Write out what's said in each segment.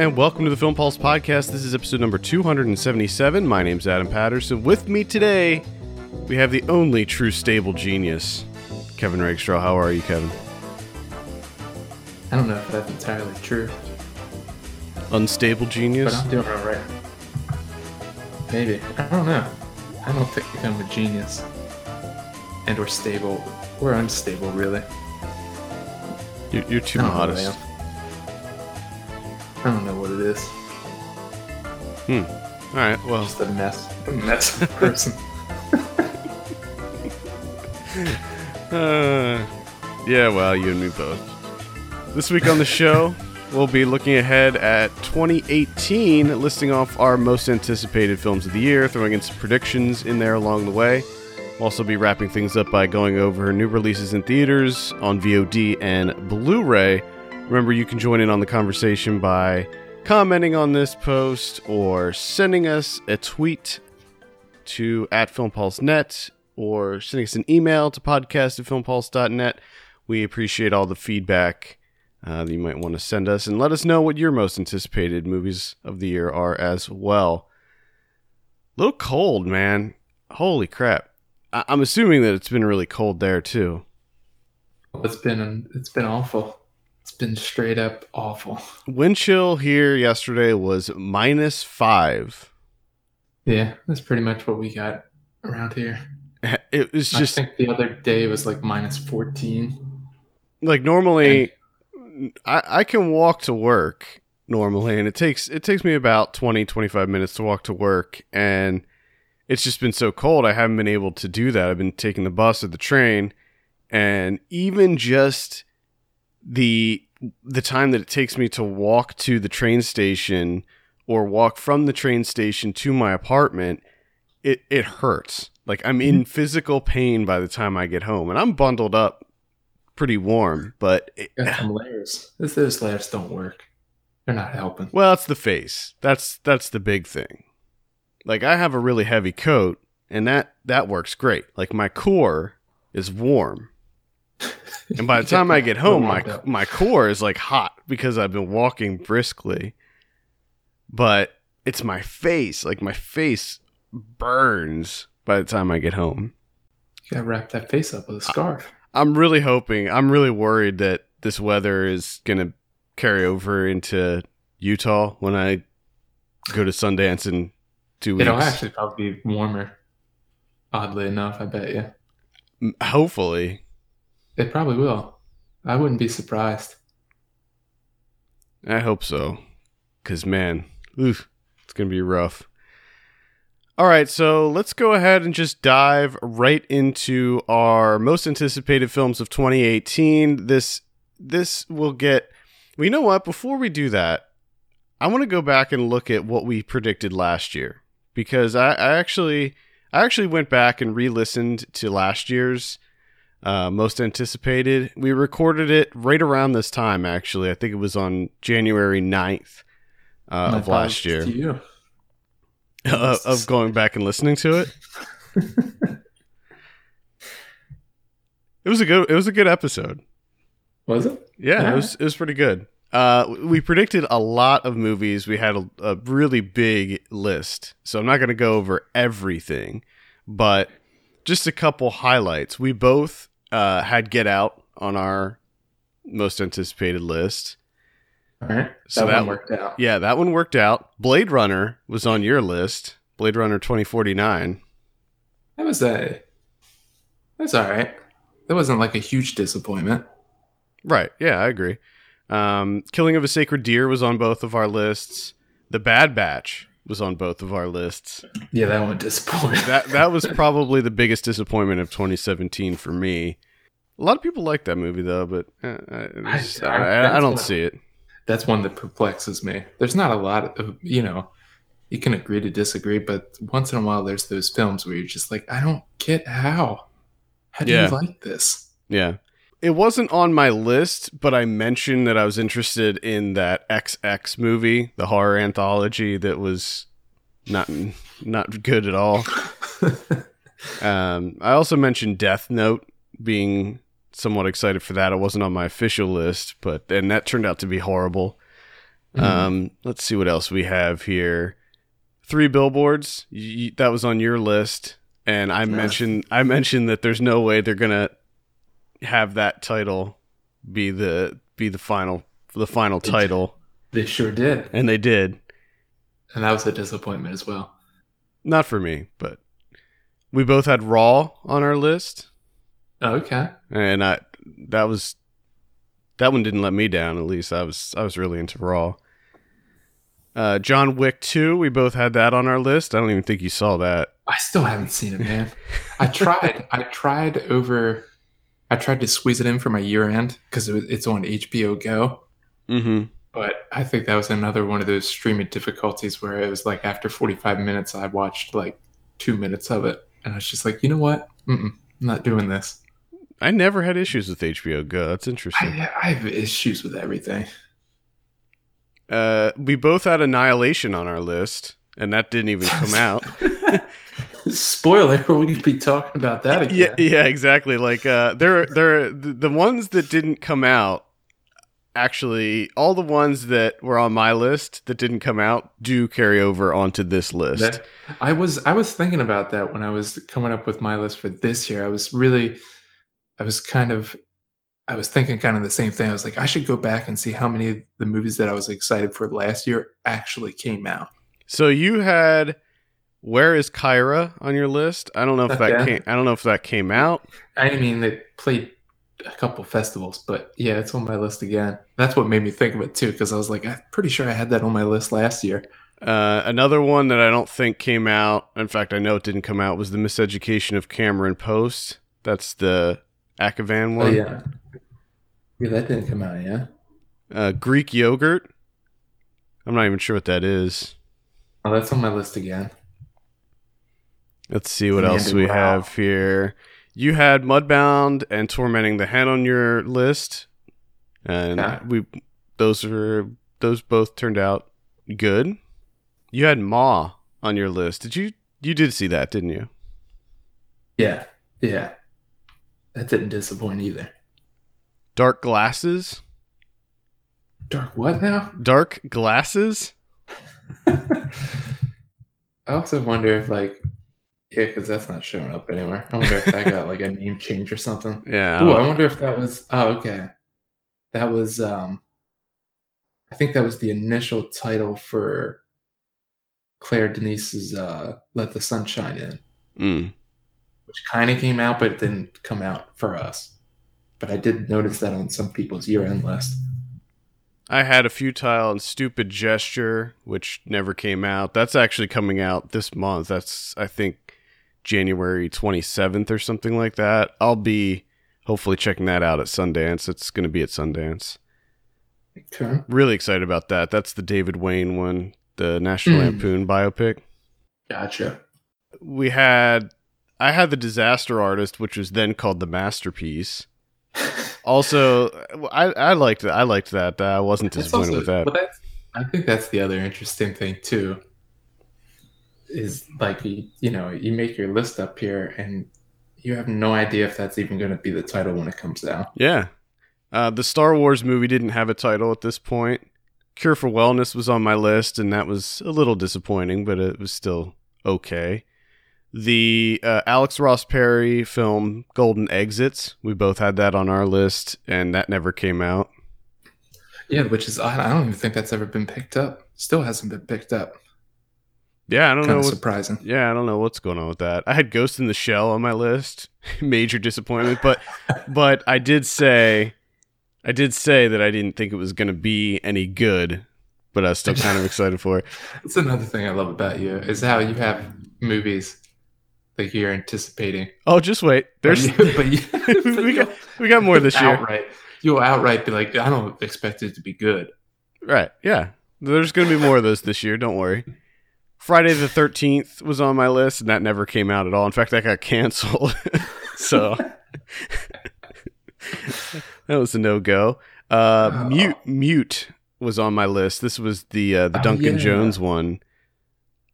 and welcome to the Film Pulse podcast. This is episode number 277. My name's Adam Patterson. With me today, we have the only true stable genius, Kevin Rakestraw. How are you, Kevin? I don't know if that's entirely true, Unstable but genius? I'm doing all right. Maybe. I don't know. I don't think I'm a genius. And or stable. We're unstable, really. You're, you're too modest. I don't know what it is. Hmm. All right. Well, Just a mess. A mess of a person. Uh, yeah, well, you and me both. This week on the show, we'll be looking ahead at 2018, listing off our most anticipated films of the year, throwing in some predictions in there along the way. We'll also be wrapping things up by going over new releases in theaters, on VOD, and Blu ray. Remember, you can join in on the conversation by commenting on this post or sending us a tweet to at FilmPulseNet or sending us an email to podcast at filmpulse.net. We appreciate all the feedback uh, that you might want to send us and let us know what your most anticipated movies of the year are as well. A little cold, man. Holy crap. I- I'm assuming that it's been really cold there too. It's been it's been awful. Been straight up awful. Wind chill here yesterday was minus five. Yeah, that's pretty much what we got around here. It was just I think the other day was like minus 14. like normally I, I can walk to work normally and it takes it takes me about 20 25 minutes to walk to work and it's just been so cold i haven't been able to do that i've been taking the bus or the train and even just the the time that it takes me to walk to the train station or walk from the train station to my apartment it it hurts like i'm in mm-hmm. physical pain by the time i get home and i'm bundled up pretty warm but it, Got some layers. This those layers don't work. They're not helping. well it's the face that's that's the big thing like i have a really heavy coat and that that works great like my core is warm and by the time i get home my my core is like hot because i've been walking briskly but it's my face like my face burns by the time i get home You gotta wrap that face up with a scarf. I'm really hoping. I'm really worried that this weather is to carry over into Utah when I go to Sundance in two weeks. It'll actually probably be warmer. Oddly enough, I bet you. Hopefully. It probably will. I wouldn't be surprised. I hope so. Cuz man, oof, it's going to be rough. All right, so let's go ahead and just dive right into our most anticipated films of 2018. This this will get Well, you know what? Before we do that, I want to go back and look at what we predicted last year because I, I actually I actually went back and re-listened to last year's uh, most anticipated. We recorded it right around this time. Actually, I think it was on January 9th uh, of last year uh, of going back and listening to it. It was a good. It was a good episode. Was it? Yeah, it was it was pretty good. Uh, we predicted a lot of movies. We had a, a really big list, so I'm not going to go over everything, but just a couple highlights. We both uh, had Get Out on our most anticipated list. All right. So that, that- one worked out. Yeah, that one worked out. Blade Runner was on your list. Blade Runner 2049. That was a. That's all right. That wasn't like a huge disappointment. Right. Yeah, I agree. Um, Killing of a Sacred Deer was on both of our lists. The Bad Batch was on both of our lists. Yeah, that one disappointed. That that was probably the biggest disappointment of 2017 for me. A lot of people like that movie though, but uh, I, just- I- I, I, I don't what- see it. That's one that perplexes me. There's not a lot of, you know, you can agree to disagree, but once in a while there's those films where you're just like, I don't get how. How do Yeah. you like this? Yeah. It wasn't on my list, but I mentioned that I was interested in that XX movie, the horror anthology that was not not good at all. Um, I also mentioned Death Note being somewhat excited for that. It wasn't on my official list, but and that turned out to be horrible. Mhm. Um, let's see what else we have here. Three billboards. Y- that was on your list, and I Yes. mentioned I mentioned that there's no way they're gonna have that title be the be the final the final They title, They sure did, and they did. and that was a disappointment as well. Not for me, but we both had Raw on our list, Okay. and I that was that one didn't let me down. At least I was I was really into Raw. Uh, John Wick two, we both had that on our list. I don't even think you saw that. I still haven't seen it, man. I tried. I tried over. I tried to squeeze it in for my year end because it, it's on HBO Go. Mm-hmm. But I think that was another one of those streaming difficulties where it was like after 45 minutes, I watched like two minutes of it. And I was just like, you know what? Mm-mm, I'm not doing this. I never had issues with HBO Go. That's interesting. I, I have issues with everything. uh, we both had Annihilation on our list, and that didn't even come out. Spoiler, we could be talking about that again. yeah, yeah, exactly. Like uh, there, there, the, the ones that didn't come out. Actually, all the ones that were on my list that didn't come out do carry over onto this list. That- I was I was thinking about that when I was coming up with my list for this year. I was really I was kind of I was thinking kind of the same thing. I was like, I should go back and see how many of the movies that I was excited for last year actually came out. So you had Where is Kyra on your list? I don't know if that came I don't know if that came out. I mean, they played a couple festivals, but yeah, it's on my list again. That's what made me think of it too, because I was like, I'm pretty sure I had that on my list last year. Uh, another one that I don't think came out, in fact, I know it didn't come out, was The Miseducation of Cameron Post. That's the Akhavan one. Oh yeah, yeah, that didn't come out. Yeah, Uh, Greek Yogurt. I'm not even sure what that is. oh, that's on my list again. Let's see what else we have here. You had Mudbound and Tormenting the Hen on your list, and Yeah. we those are those both turned out good. You had Ma on your list. Did you? You did see that, didn't you? Yeah, yeah, that didn't disappoint either. Dark Glasses. Dark what now? Dark Glasses. I also wonder if like yeah, because that's not showing up anywhere. I wonder if that got like a name change or something. Yeah. Oh, I wonder if that was oh okay. That was um I think that was the initial title for Claire Denis's uh Let the Sun Shine In, Mm. which kind of came out but it didn't come out for us. But I did notice that on some people's year-end list. I had a futile and stupid gesture, which never came out. That's actually coming out this month. That's I think January 27th or something like that. I'll be hopefully checking that out at Sundance. It's going to be at Sundance. Okay. Really excited about that. That's the David Wain one, the National Hmm. Lampoon biopic. Gotcha. We had I had the Disaster Artist, which was then called the Masterpiece. Also, I I liked I liked that. I wasn't That's disappointed also- with that. I think that's the other interesting thing too. Is like you, you know you make your list up here and you have no idea if that's even going to be the title when it comes out. Yeah. Uh, the Star Wars movie didn't have a title at this point. Cure for Wellness was on my list, and that was a little disappointing, but it was still okay. The uh, Alex Ross Perry film Golden Exits, we both had that on our list, and that never came out. Yeah, which is odd. I don't even think that's ever been picked up. Still hasn't been picked up. Yeah, I don't know. What, surprising. yeah, I don't know what's going on with that. I had Ghost in the Shell on my list, major disappointment, but but I did say, I did say that I didn't think it was going to be any good, but I was still kind of excited for it. That's another thing I love about you is how you have movies that you're anticipating. Oh, just wait. There's but you, but you, we got we got more this year. outright. You'll outright be like, I don't expect it to be good. Right. Yeah. There's going to be more of those this year, don't worry. Friday the 13th was on my list and that never came out at all. In fact, that got canceled. so that was a no-go. Uh Oh. Mute Mute was on my list. This was the uh, the Oh, Duncan yeah. Jones one.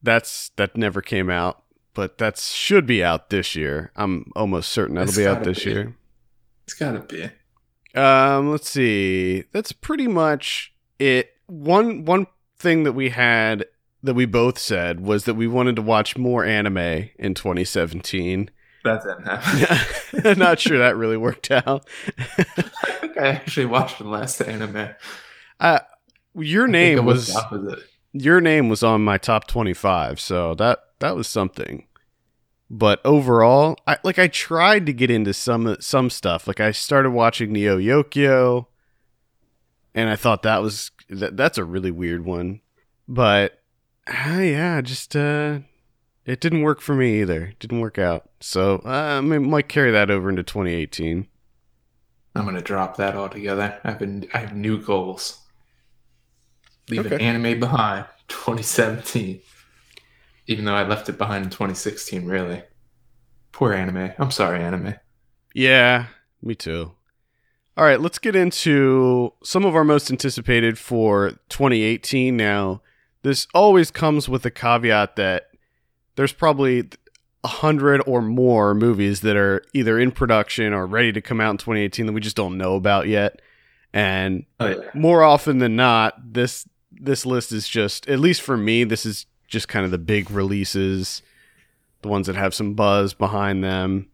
That's that never came out, but that should be out this year. I'm almost certain that'll It's be out this be. year. It's gotta be. Um, let's see. That's pretty much it one one thing that we had that we both said was that we wanted to watch more anime in 2017. That didn't happen. Not sure that really worked out. I think I actually watched the last anime. Uh, your name was opposite. your name was on my top 25, so that that was something. But overall, I like I tried to get into some some stuff. Like I started watching Neo Yokio and I thought that was that, that's a really weird one. But uh, yeah, just uh it didn't work for me either. It didn't work out. So uh, I might carry that over into 2018. I'm gonna drop that altogether. I've been I have new goals. Leaving Okay. anime behind 2017. Even though I left it behind in 2016, really. Poor anime. I'm sorry, anime. Yeah, me too. All right, let's get into some of our most anticipated for 2018 now. This always comes with a caveat that there's probably a hundred or more movies that are either in production or ready to come out in 2018 that we just don't know about yet. And Oh yeah. more often than not, this this list is just at least for me, this is just kind of the big releases, the ones that have some buzz behind them.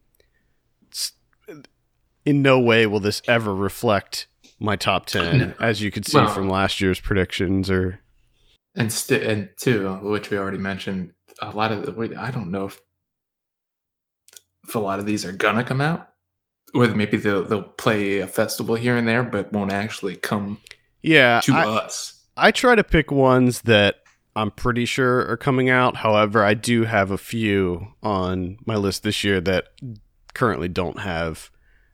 It's, in no way will this ever reflect my top 10 No. as you could see Well- from last year's predictions or And st- and two, which we already mentioned, a lot of the wait, I don't know if if a lot of these are gonna come out, or maybe they'll they'll play a festival here and there, but won't actually come yeah to I, us. I try to pick ones that I'm pretty sure are coming out. However, I do have a few on my list this year that currently don't have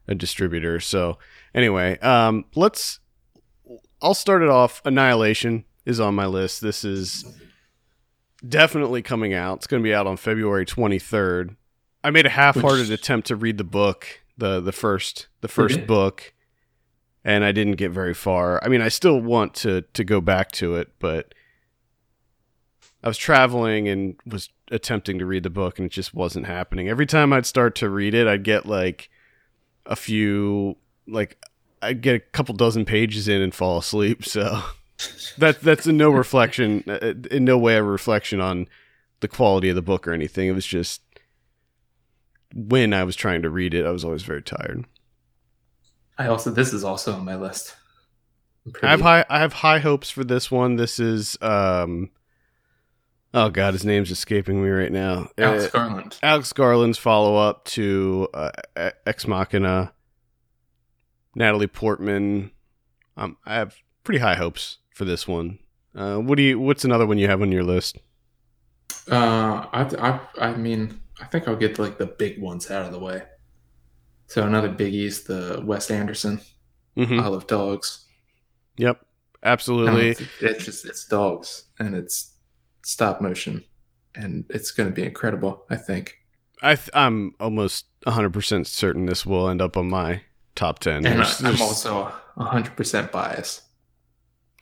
a distributor. So, anyway, um, let's. I'll start it off. Annihilation is on my list. This is definitely coming out. It's going to be out on February 23rd. I made a half-hearted attempt to read the book, the the first the first Okay. book, and I didn't get very far. I mean, I still want to to go back to it, but I was traveling and was attempting to read the book and it just wasn't happening. Every time I'd start to read it, I'd get like a few like I'd get a couple dozen pages in and fall asleep. So that that's in no reflection uh, in no way a reflection on the quality of the book or anything. It was just when I was trying to read it, I was always very tired. I also this is also on my list. I have high I have high hopes for this one. This is um oh god, his name's escaping me right now. Alex Uh, Garland. Alex Garland's follow up to uh, Ex Machina. Natalie Portman. Um, I have pretty high hopes for this one. Uh, what do you? What's another one you have on your list? Uh, I, I, I mean, I think I'll get like the big ones out of the way. So another biggie is the Wes Anderson hmm Isle of Dogs. Yep, absolutely. don't- It's just it's dogs and it's stop motion, and it's going to be incredible. I think. I th- I'm almost 100 percent certain this will end up on my top ten. And I, There's- I'm there's- also 100 percent biased.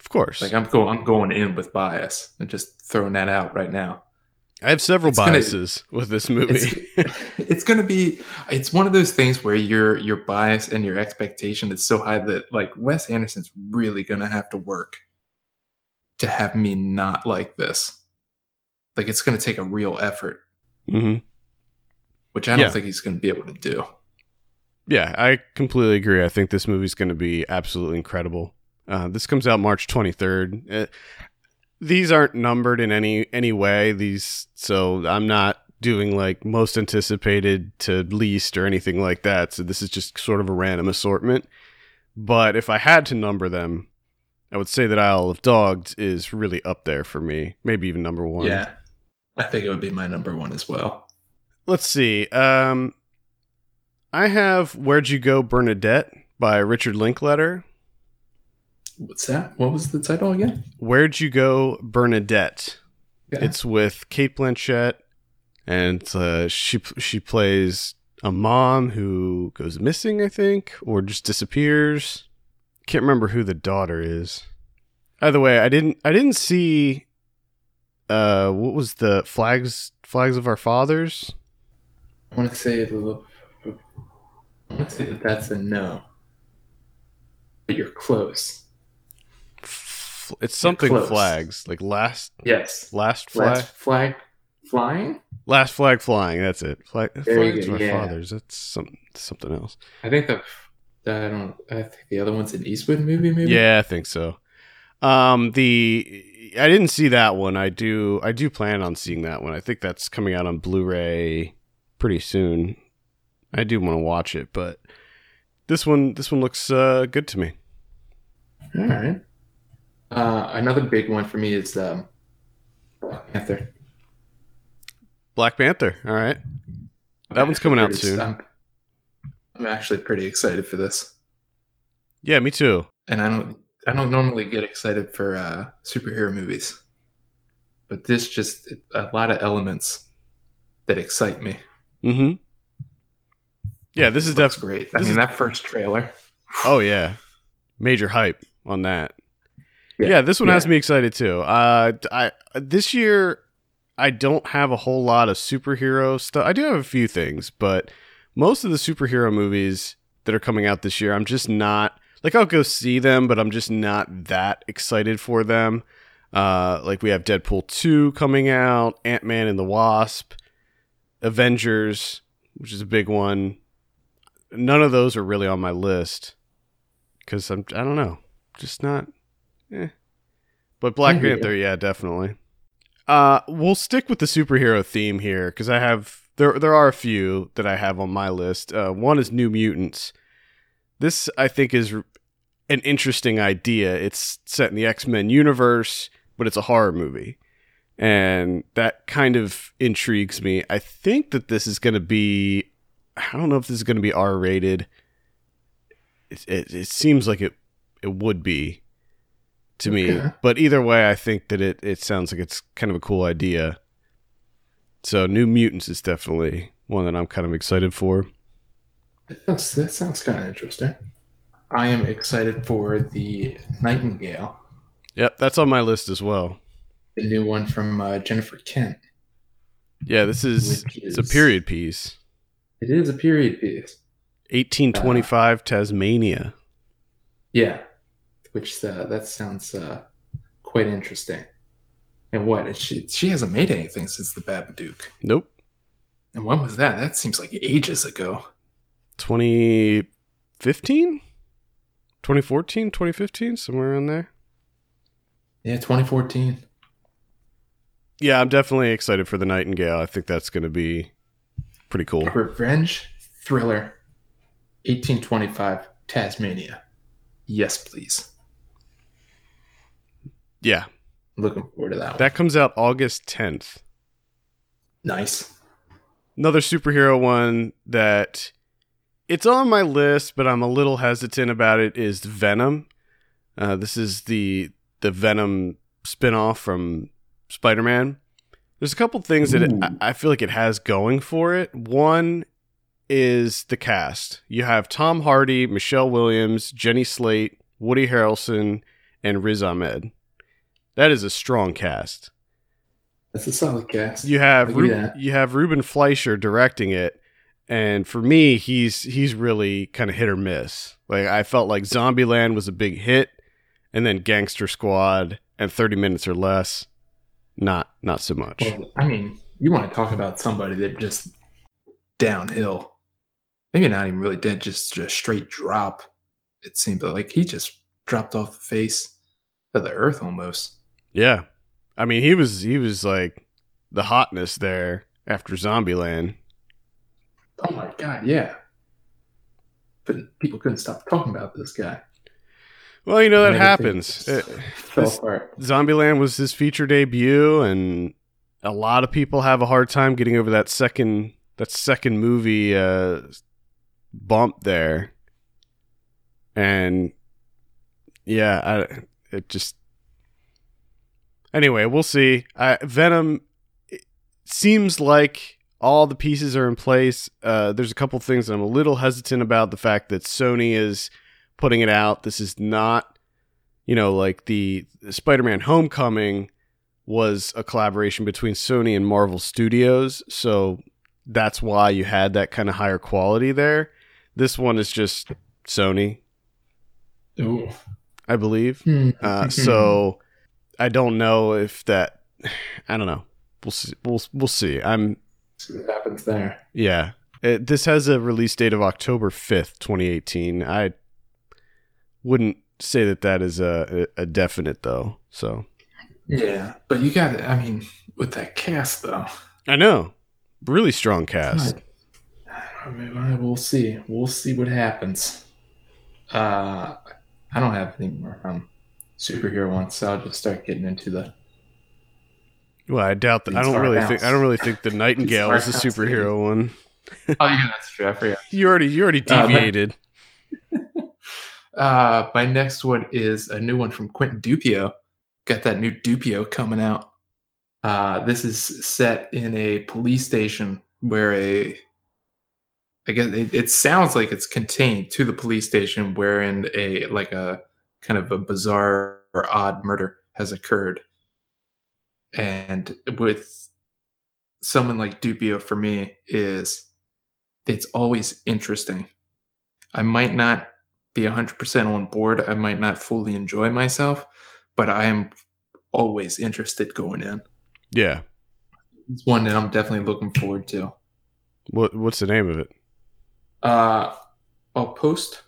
Of course, Like I'm going, I'm going in with bias and just throwing that out right now. I have several it's gonna- biases with this movie. It's, it's going to be. It's one of those things where your your bias and your expectation is so high that like Wes Anderson's really going to have to work to have me not like this. Like it's going to take a real effort, hmm which I don't Yeah. think he's going to be able to do. Yeah, I completely agree. I think this movie's going to be absolutely incredible. Uh, this comes out March 23rd. Uh, these aren't numbered in any any way. These, so I'm not doing like most anticipated to least or anything like that. So this is just sort of a random assortment. But if I had to number them, I would say that Isle of Dogs is really up there for me. Maybe even number one. Yeah, I think it would be my number one as well. Let's see. Um, I have "Where'd You Go, Bernadette" by Richard Linklater. What's that? What was the title again? Where'd You Go, Bernadette? Yeah. It's with Cate Blanchett, and uh, she she plays a mom who goes missing, I think, or just disappears. Can't remember who the daughter is. Either way, I didn't I didn't see. Uh, what was the flags flags of our fathers? I want to say little. I want to say that that's a no, but you're close. It's something close. flags like last Yes. last flag Last flag flying? last flag flying. That's it. Flag, flags for yeah. fathers. That's some something else. I think the I don't I think the other one's an Eastwood movie, maybe? Yeah, I think so. Um, the I didn't see that one. I do. I do plan on seeing that one. I think that's coming out on Blu-ray pretty soon. I do want to watch it, but this one, this one looks uh, good to me. All right. Uh, another big one for me is um, Black Panther. Black Panther. All right, That one's coming out soon. I'm, I'm actually pretty excited for this, yeah, me too. and I don't I don't normally get excited for uh, superhero movies, but this just a lot of elements that excite me. Mm-hmm. Yeah, this is definitely. great. I mean, is- that first trailer. Oh yeah, major hype on that. Yeah, Yeah, this one yeah. has me excited too. Uh, I this year I don't have a whole lot of superhero stuff. I do have a few things, but most of the superhero movies that are coming out this year, I'm just not like I'll go see them, but I'm just not that excited for them. Uh, like we have Deadpool two coming out, Ant Man and the Wasp, Avengers, which is a big one. None of those are really on my list because I'm I don't know, just not. Eh. But Black Panther, yeah, definitely. Uh, we'll stick with the superhero theme here because I have there there are a few that I have on my list. Uh, one is New Mutants. This I think is an interesting idea. It's set in the X Men universe, but it's a horror movie, and that kind of intrigues me. I think that this is going to be. I don't know if this is going to be R rated. It, it it seems like it it would be to me. But either way, I think that it, it sounds like it's kind of a cool idea. So New Mutants is definitely one that I'm kind of excited for. That's, that sounds kind of interesting. I am excited for the Nightingale, Yep, that's on my list as well. the new one from uh, Jennifer Kent. Yeah, this is Which it's a period piece. It is a period piece. 1825 Tasmania. Yeah, which uh, that sounds uh, quite interesting. And what? and She she hasn't made anything since the Babadook. Nope. And when was that? That seems like ages ago. 2015? 2014, 2015, somewhere in there. Yeah, 2014. Yeah, I'm definitely excited for the Nightingale. I think that's going to be pretty cool. Revenge thriller, 1825 Tasmania. Yes, please. Yeah, Looking forward to that. one. that comes out August 10th. nice. another superhero one that it's on my list, but I'm a little hesitant about it is Venom. Uh, this is the the Venom spinoff from Spider-Man. There's a couple things that it, I feel like it has going for it. One is the cast. You have Tom Hardy, Michelle Williams, Jenny Slate, Woody Harrelson, and Riz Ahmed. That is a strong cast. That's a solid cast. You have you Ru- you have Ruben Fleischer directing it, and for me, he's he's really kind of hit or miss. Like I felt like Zombieland was a big hit, and then Gangster Squad and Thirty Minutes or Less, not not so much. Well, I mean, you want to talk about somebody that just downhill. Maybe not even really dead, just a straight drop. It seemed like he just dropped off the face of the earth almost. Yeah, I mean he was he was like the hotness there after Zombieland. Oh my god, yeah. But people couldn't stop talking about this guy. Well, you know that happens. It- this-. Zombieland was his feature debut, and a lot of people have a hard time getting over that second that second movie uh, bump there. And yeah, I, it just anyway, we'll see. I, Venom seems like all the pieces are in place. Uh, there's a couple things that I'm a little hesitant about. The fact that Sony is putting it out. This is not you know, like the Spider-Man Homecoming was a collaboration between Sony and Marvel Studios, so that's why you had that kind of higher quality there. This one is just Sony. Ooh. I believe. Hmm. Uh, so I don't know if that. I don't know. We'll see. We'll we'll see. I'm See what happens there. yeah. It, this has a release date of October fifth, twenty eighteen. I wouldn't say that that is a a definite though. So Yeah, but you got. I mean, with that cast though, I know, really strong cast. I mean, we'll see. We'll see what happens. Uh, I don't have any more um, superhero one, so I'll just start getting into the. Well, I doubt that. I don't really House. think. I don't really think the Nightingale is a House, superhero one. Oh yeah, that's true. I forgot. You already you already Uh, deviated. Uh, my next one is a new one from Quentin Dupieux. Got that new Dupieux coming out. Uh, this is set in a police station where a, I guess it, it sounds like it's contained to the police station wherein a like a kind of a bizarre or odd murder has occurred. And with someone like Dupieux for me is it's always interesting. I might not be 100% on board. I might not fully enjoy myself, but I am always interested going in. Yeah. It's one that I'm definitely looking forward to. What what's the name of it? Uh, I'll post.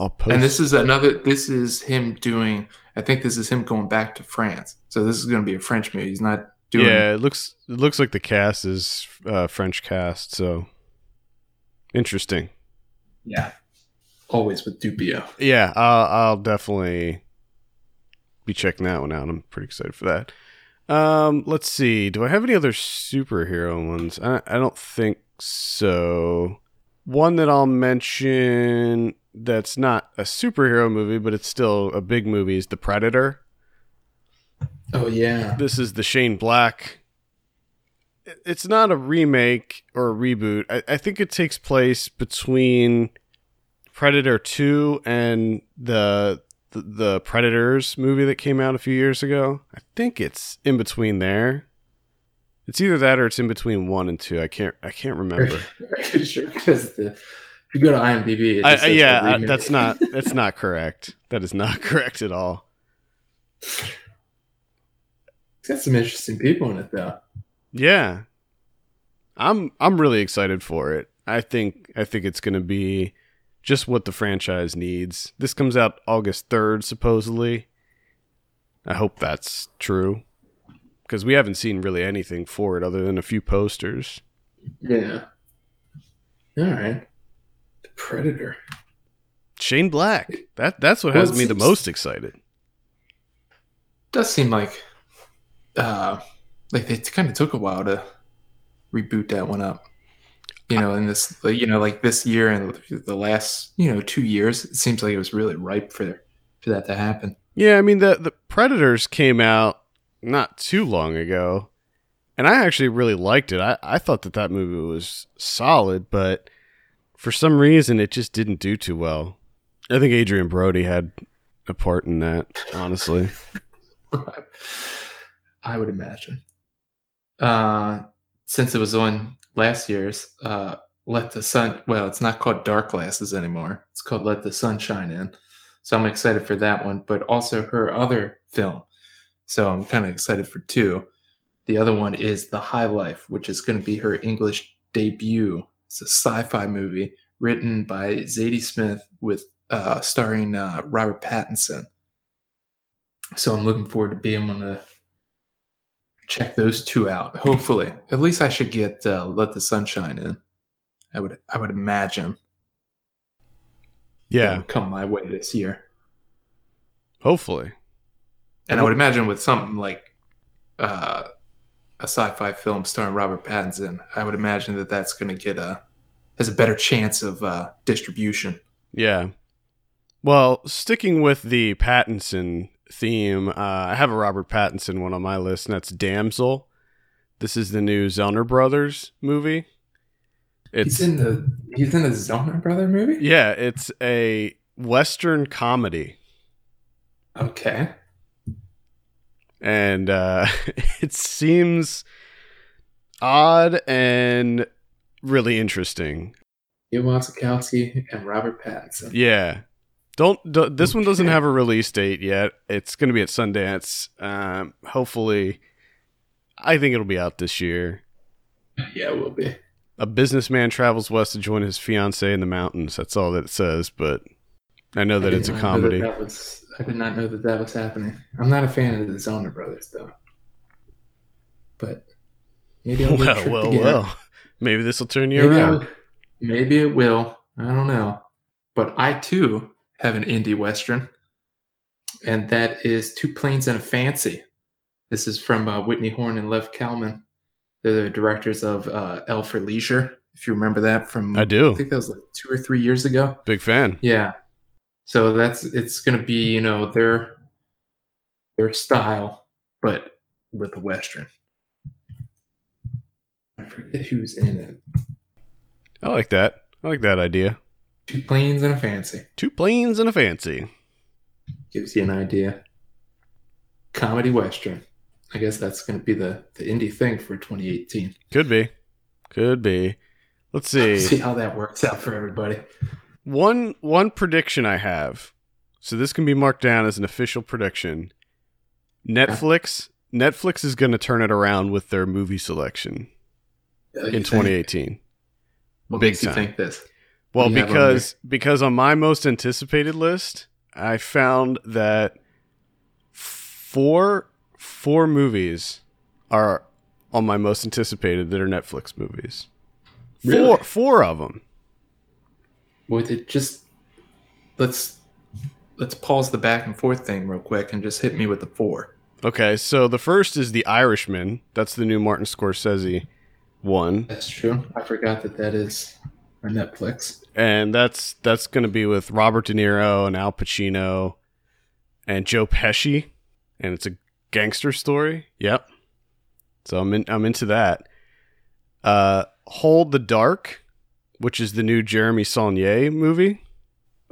I'll post. And this is another, this is him doing, I think this is him going back to France. So this is going to be a French movie. He's not doing, yeah, it looks it looks like the cast is uh, French cast. So interesting. yeah, always with Dupieux. Yeah, I'll, I'll definitely be checking that one out. I'm pretty excited for that. Um, let's see. Do I have any other superhero ones? I, I don't think so. One that I'll mention that's not a superhero movie, but it's still a big movie is The Predator. Oh, yeah. This is the Shane Black. It's not a remake or a reboot. I, I think it takes place between Predator 2 and the, the the Predators movie that came out a few years ago. I think it's in between there. It's either that or it's in between 1 and 2. I can't I can't remember. Sure? Because the, if you go to IMDb, I, just I- says yeah, that's not that's not correct. That is not correct at all. It's got some interesting people in it, though. Yeah. I'm I'm really excited for it. I think I think it's going to be just what the franchise needs. This comes out August 3rd supposedly. I hope that's true cuz we haven't seen really anything for it other than a few posters. Yeah. All right. Predator. Shane Black. That that's what Well, has me the most excited. Does seem like, uh, like it kind of took a while to reboot that one up. You know, in this, you know, like this year and the last, you know, two years, it seems like it was really ripe for for that to happen. Yeah, I mean the the Predators came out not too long ago, and I actually really liked it. I I thought that that movie was solid, but for some reason it just didn't do too well. I think Adrien Brody had a part in that, honestly. I would imagine. Uh, since it was on last year's, uh, Let the Sun, well, it's not called Dark Glasses anymore. It's called Let the Sun Shine In. So I'm excited for that one, but also her other film. So I'm kind of excited for two. The other one is The High Life, which is going to be her English debut. It's a sci fi movie written by Zadie Smith with uh, starring uh, Robert Pattinson. So I'm looking forward to being able to check those two out. Hopefully, at least I should get uh, "Let the Sunshine In." I would, I would imagine. Yeah, come my way this year, hopefully. and I would imagine with something like uh, a sci-fi film starring Robert Pattinson, I would imagine that that's going to get a has a better chance of uh, distribution. Yeah. Well, sticking with the Pattinson theme, uh, I have a Robert Pattinson one on my list, and that's Damsel. This is the new Zellner Brothers movie. It's he's in the he's in the Zellner Brother movie. Yeah, it's a Western comedy. Okay, And uh, it seems odd and really interesting. Neil Wasikowski and Robert Pattinson. Yeah. Don't, do, this one doesn't have a release date yet. It's going to be at Sundance. Um, hopefully, I think it'll be out this year. Yeah, it will be. A businessman travels west to join his fiancee in the mountains. That's all that it says, but I know that I it's a comedy. That was, I did not know that that was happening. I'm not a fan of the Zellner brothers, though. But maybe I'll well, well, again. well. Maybe this will turn you Maybe, around. Maybe it will. I don't know. But I too have an indie western, and that is Two Plains and a Fancy. This is from uh, Whitney Horn and Lev Kalman. They're the directors of uh, L for Leisure. If you remember that from, I do. I think that was like two or three years ago. Big fan. Yeah. So that's it's going to be you know their their style, but with a western. I forget who's in it. I like that. I like that idea. Two plains and a fancy Two plains and a fancy. gives you an idea. Comedy western. I guess that's going to be the the indie thing for 2018. Could be. Could be. Let's see. See how that works out for everybody. One one prediction I have. So this can be marked down as an official prediction. Netflix Netflix is going to turn it around with their movie selection in 2018. What Big makes you time. think this? Well, because because on my most anticipated list, I found that four four movies are on my most anticipated that are Netflix movies. Four four of them. With it just let's let's pause the back and forth thing real quick and just hit me with the four. Okay, so the first is The Irishman. That's the new Martin Scorsese one, That's true. I forgot that that is on Netflix. and that's that's going to be with Robert De Niro and Al Pacino and Joe Pesci, and it's a gangster story. Yep. So I'm in, I'm into that. Uh, Hold the Dark, which is the new Jeremy Saulnier movie.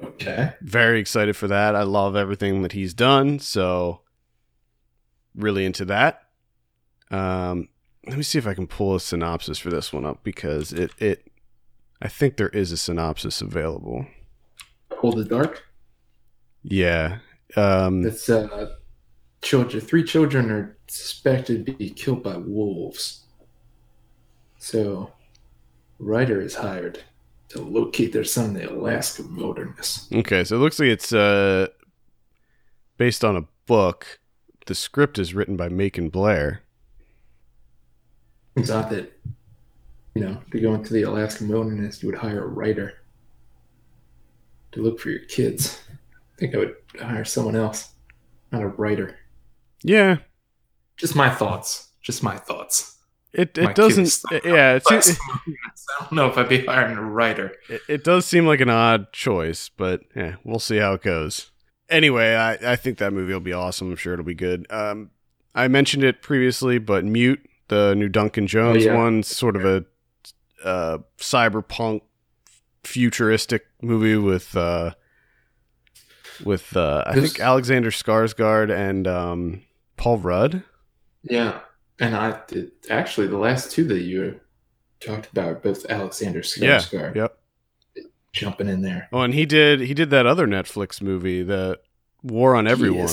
Okay. Very excited for that. I love everything that he's done, so really into that. Um, let me see if I can pull a synopsis for this one up because it it I think there is a synopsis available. Hold the Dark. Yeah. Um, That's uh children three children are suspected to be killed by wolves. So writer is hired to locate their son in the Alaska wilderness. okay, so it looks like it's uh based on a book. The script is written by Macon Blair. Turns out that you know, to go into the Alaskan wilderness, you would hire a writer to look for your kids. I think I would hire someone else, not a writer. Yeah. Just my thoughts. Just my thoughts. It My it doesn't yeah, it's, But it, I don't know if I'd be hiring a writer. It, it does seem like an odd choice, but yeah, we'll see how it goes. Anyway, I, I think that movie will be awesome. I'm sure it'll be good. Um, I mentioned it previously, but Mute, the new Duncan Jones Oh, yeah. one, sort of a uh, cyberpunk futuristic movie with uh, with uh, I This- think Alexander Skarsgård and um, Paul Rudd. Yeah, and I did, actually the last two that you talked about, both Alexander Skarsgård, Yeah, yep. jumping in there. Oh, and he did he did that other Netflix movie, the War on Everyone.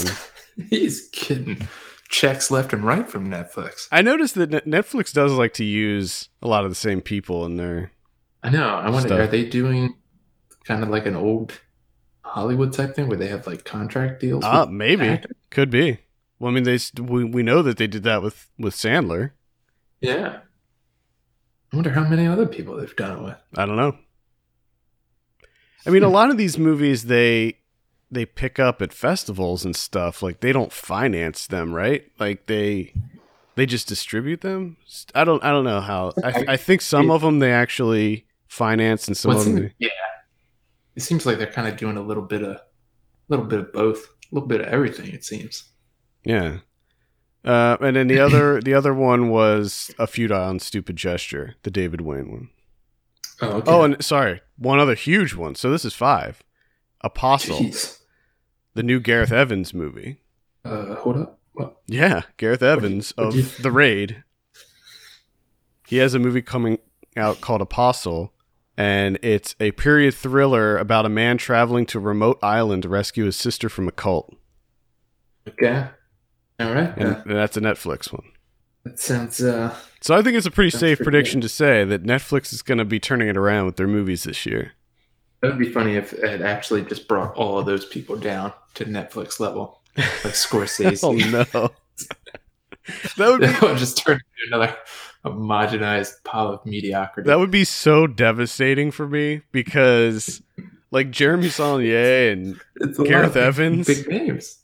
He he's kidding. checks left and right from Netflix. I noticed that Netflix does like to use a lot of the same people in their. I know. I wonder, Stuff. are they doing kind of like an old Hollywood type thing where they have like contract deals? Ah, with maybe actors? could be. Well, I mean, they we we know that they did that with with Sandler. Yeah. I wonder how many other people they've done it with. I don't know. I mean, a lot of these movies they they pick up at festivals and stuff. Like they don't finance them, right? Like they they just distribute them. I don't I don't know how. I I think some of them they actually finance, and some Well, of them. seems- yeah. It seems like they're kind of doing a little bit of, a little bit of both, a little bit of everything. It seems. Yeah. Uh, and then the other the other one was a futile and stupid gesture, the David Wain one. Oh, okay. Oh, and sorry, one other huge one. So this is five. Apostle, Jeez. the new Gareth Evans movie. Uh, hold up. What? Yeah, Gareth Evans what'd of you- The Raid. He has a movie coming out called Apostle, and it's a period thriller about a man traveling to a remote island to rescue his sister from a cult. Okay. All right. And, that's a Netflix one. that sounds. Uh, So I think it's a pretty safe pretty prediction to say that Netflix is going to be turning it around with their movies this year. that would be funny if it actually just brought all of those people down to Netflix level, like Scorsese. Oh no. that would be would just turn into another homogenized pile of mediocrity. that would be so devastating for me because like Jeremy Saulnier and Gareth Evans. Big names.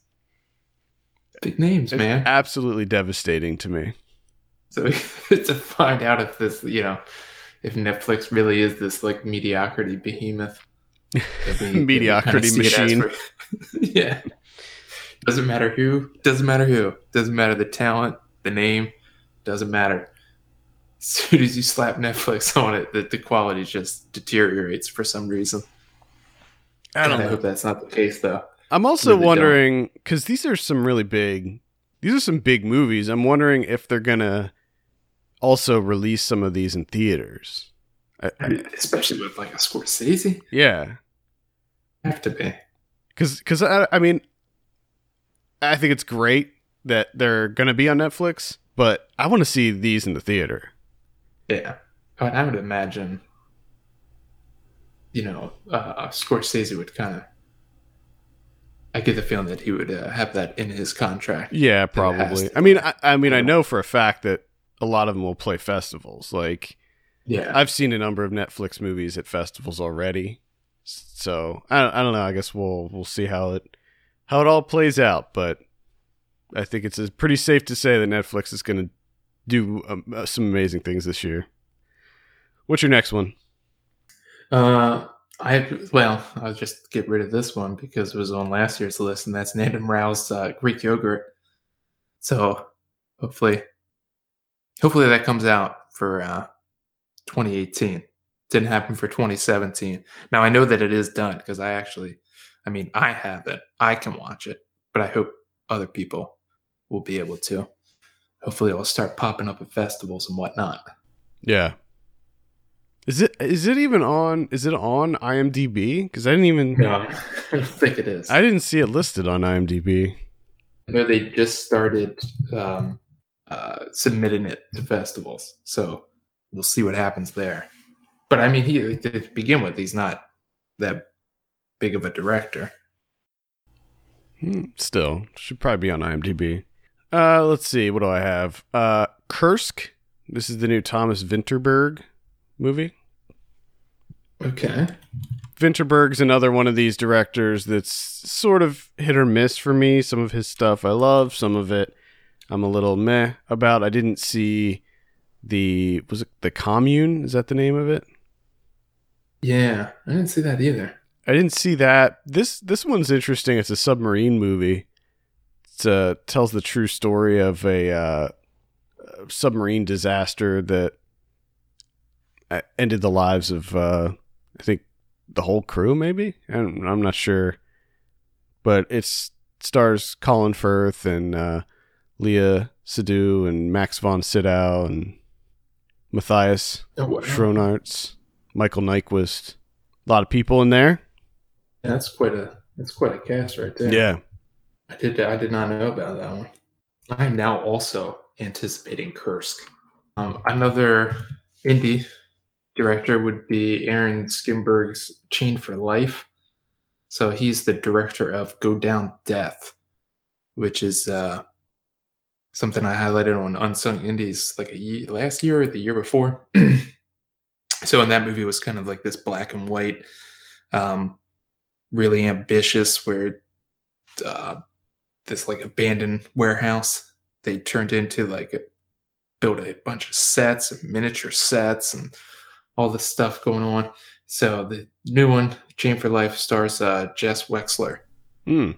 Big names, it's man. absolutely devastating to me. So to find out if this, you know, if Netflix really is this like mediocrity behemoth. we- Mediocrity kinda see it as machine. for- yeah. Doesn't matter who. Doesn't matter who. Doesn't matter the talent, the name. Doesn't matter. As soon as you slap Netflix on it, the, the quality just deteriorates for some reason. I don't God, I hope that's not the case though. I'm also wondering because these are some really big, these are some big movies. I'm wondering if they're gonna also release some of these in theaters. I, I- Especially with like a Scorsese. yeah, Have to be. because because I, I mean, I think it's great that they're gonna be on Netflix, but I want to see these in the theater. Yeah. I would- I would imagine, you know, uh, Scorsese would kind of. I get the feeling that he would uh, have that in his contract. Yeah, probably. I mean, I, I mean, I know for a fact that a lot of them will play festivals. Like Yeah. I've seen a number of Netflix movies at festivals already, so I, I don't know. I guess we'll we'll see how it how it all plays out. But I think it's pretty safe to say that Netflix is going to do um, uh, some amazing things this year. What's your next one? Uh, I well, I'll just get rid of this one because it was on last year's list, and that's Nandon Rao's uh, Greek yogurt. So hopefully, hopefully that comes out for uh, 2018. Didn't happen for 2017. Now I know that it is done because I actually, I mean, I have it. I can watch it, but I hope other people will be able to. Hopefully, it'll start popping up at festivals and whatnot. Yeah. Is it is it even on? Is it on IMDb? Because I didn't even No, I don't think it is. I didn't see it listed on IMDb. I know they just started um, uh, submitting it to festivals, so we'll see what happens there. But I mean, he to begin with, he's not that big of a director. Hmm, Still, should probably be on IMDb. Uh, let's see. What do I have? Uh, Kursk. This is the new Thomas Vinterberg movie. Okay. Vinterberg's another one of these directors that's sort of hit or miss for me. Some of his stuff I love, some of it I'm a little meh about. I didn't see the was it the Commune? Is that the name of it? Yeah, I didn't see that either. I didn't see that. This this one's interesting. It's a submarine movie. It uh, tells the true story of a uh, submarine disaster that ended the lives of uh, I think the whole crew. Maybe I don't, I'm not sure, but it stars Colin Firth and uh, Léa Seydoux and Max von Sydow and Matthias Oh, wow. Schoenaerts, Michael Nyqvist. A lot of people in there. That's quite a that's quite a cast right there. Yeah. I did I did not know about that one. I am now also anticipating Kursk. Um, another indie director would be Aaron Schimberg's Chained for Life. So he's the director of Go Down Death, which is uh, something I highlighted on Unsung Indies like last year or the year before. so in that movie was kind of like this black and white, um, really ambitious, where uh, this like abandoned warehouse they turned into like a, built a bunch of sets and miniature sets and all the stuff going on. So the new one, Chain for Life, stars uh, Jess Weixler. Hmm.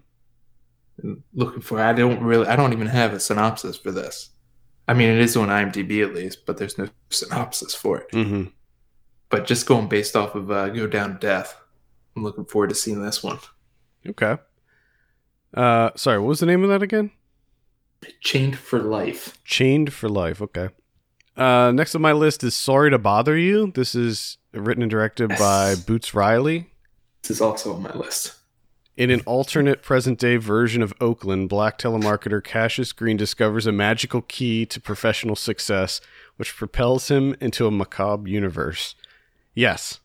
Looking for, I don't really, I don't even have a synopsis for this. I mean, it is on IMDb at least, but there's no synopsis for it. Mm-hmm. But just going based off of uh, Go Down Death, I'm looking forward to seeing this one. Okay. Uh, sorry, what was the name of that again? Chained for Life. Chained for Life. Okay. Uh, next on my list is Sorry to Bother You. This is written and directed Yes. by Boots Riley. This is also on my list. In an alternate present day version of Oakland, black telemarketer Cassius Green discovers a magical key to professional success, which propels him into a macabre universe. Yes,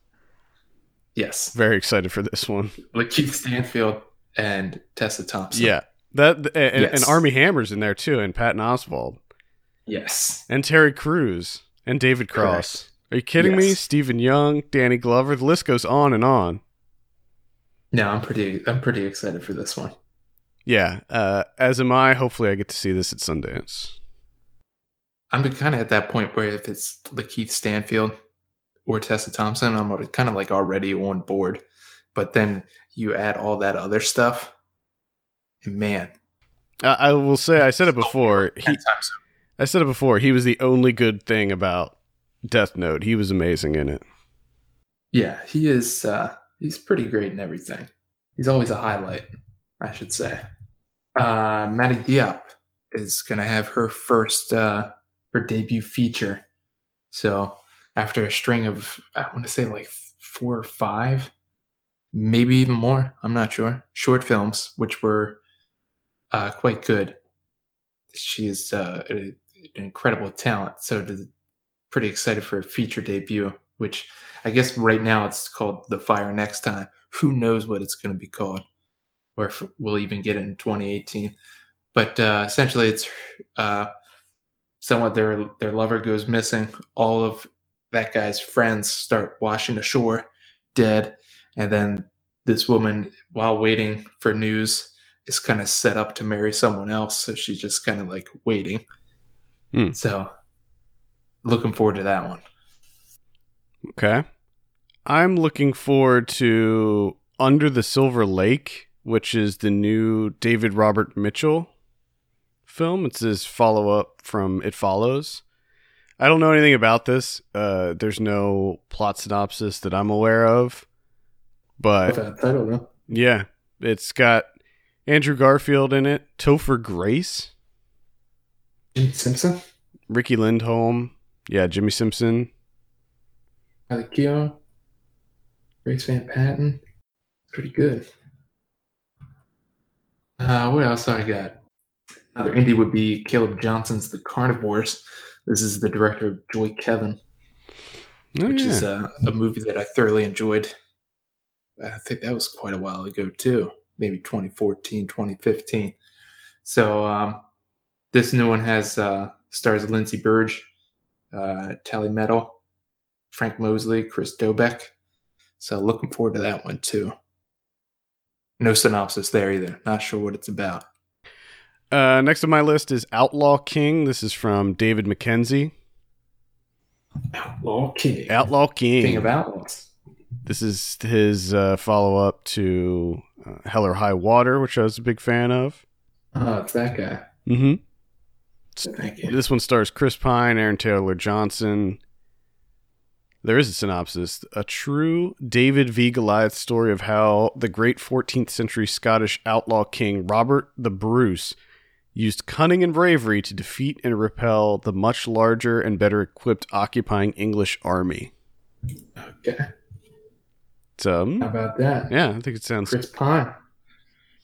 Yes, very excited for this one. Like Keith Stanfield and Tessa Thompson. Yeah, that and, and Armie Hammer's in there too, and Patton Oswalt, Yes. and Terry Crews, and David Cross. Correct. Are you kidding me? Steven Yeun, Danny Glover. The list goes on and on. No, I'm pretty. I'm pretty excited for this one. Yeah, uh, as am I. Hopefully, I get to see this at Sundance. I'm kind of at that point where if it's Lakeith Stanfield or Tessa Thompson, I'm kind of like already on board. But then you add all that other stuff, and man, I, I will say, I said it before. He, I said it before. He was the only good thing about Death Note. He was amazing in it. Yeah, he is. Uh, he's pretty great in everything. He's always a highlight, I should say. Uh, Mati Diop is going to have her first uh, her debut feature. So after a string of, I want to say like four or five, maybe even more. I'm not sure. Short films, which were uh, quite good. She is uh, incredible talent. So pretty excited for a feature debut, which I guess right now it's called The Fire Next Time. Who knows what it's going to be called, or if we'll even get it in 2018. But uh, essentially, it's uh, someone their their lover goes missing. All of that guy's friends start washing ashore, dead, and then this woman, while waiting for news, is kind of set up to marry someone else. So she's just kind of like waiting. Hmm. So, looking forward to that one. Okay. I'm looking forward to Under the Silver Lake, which is the new David Robert Mitchell film. It's his follow up from It Follows. I don't know anything about this. Uh, there's no plot synopsis that I'm aware of. But That title though. yeah, it's got Andrew Garfield in it, Topher Grace, Simpson, Riki Lindhome, yeah, Jimmy Simpson. Riley Keough, Grace Van Patten. Pretty good. Uh, what else I got? Another indie would be Caleb Johnson's The Carnivores. This is the director of Joy Kevin, Oh, which yeah. is a, a movie that I thoroughly enjoyed. I think that was quite a while ago, too. Maybe 2014, 2015. So um, this new one has uh, stars Lindsay Burdge, uh, Tallie Medel, Frank Mosley, Chris Doubek. So looking forward to that one too. No synopsis there either. Not sure what it's about. Uh, next on my list is Outlaw King. This is from David Mackenzie. Outlaw King. Outlaw King. King of Outlaws. this is his uh, follow up to uh, Hell or High Water, which I was a big fan of. Oh, it's that guy. hmm Thank you. This one stars Chris Pine, Aaron Taylor Johnson. There is a synopsis. A true David v. Goliath story of how the great 14th century Scottish outlaw king Robert the Bruce used cunning and bravery to defeat and repel the much larger and better equipped occupying English army. Okay. So, mm, How about that? yeah, I think it sounds Chris Pine.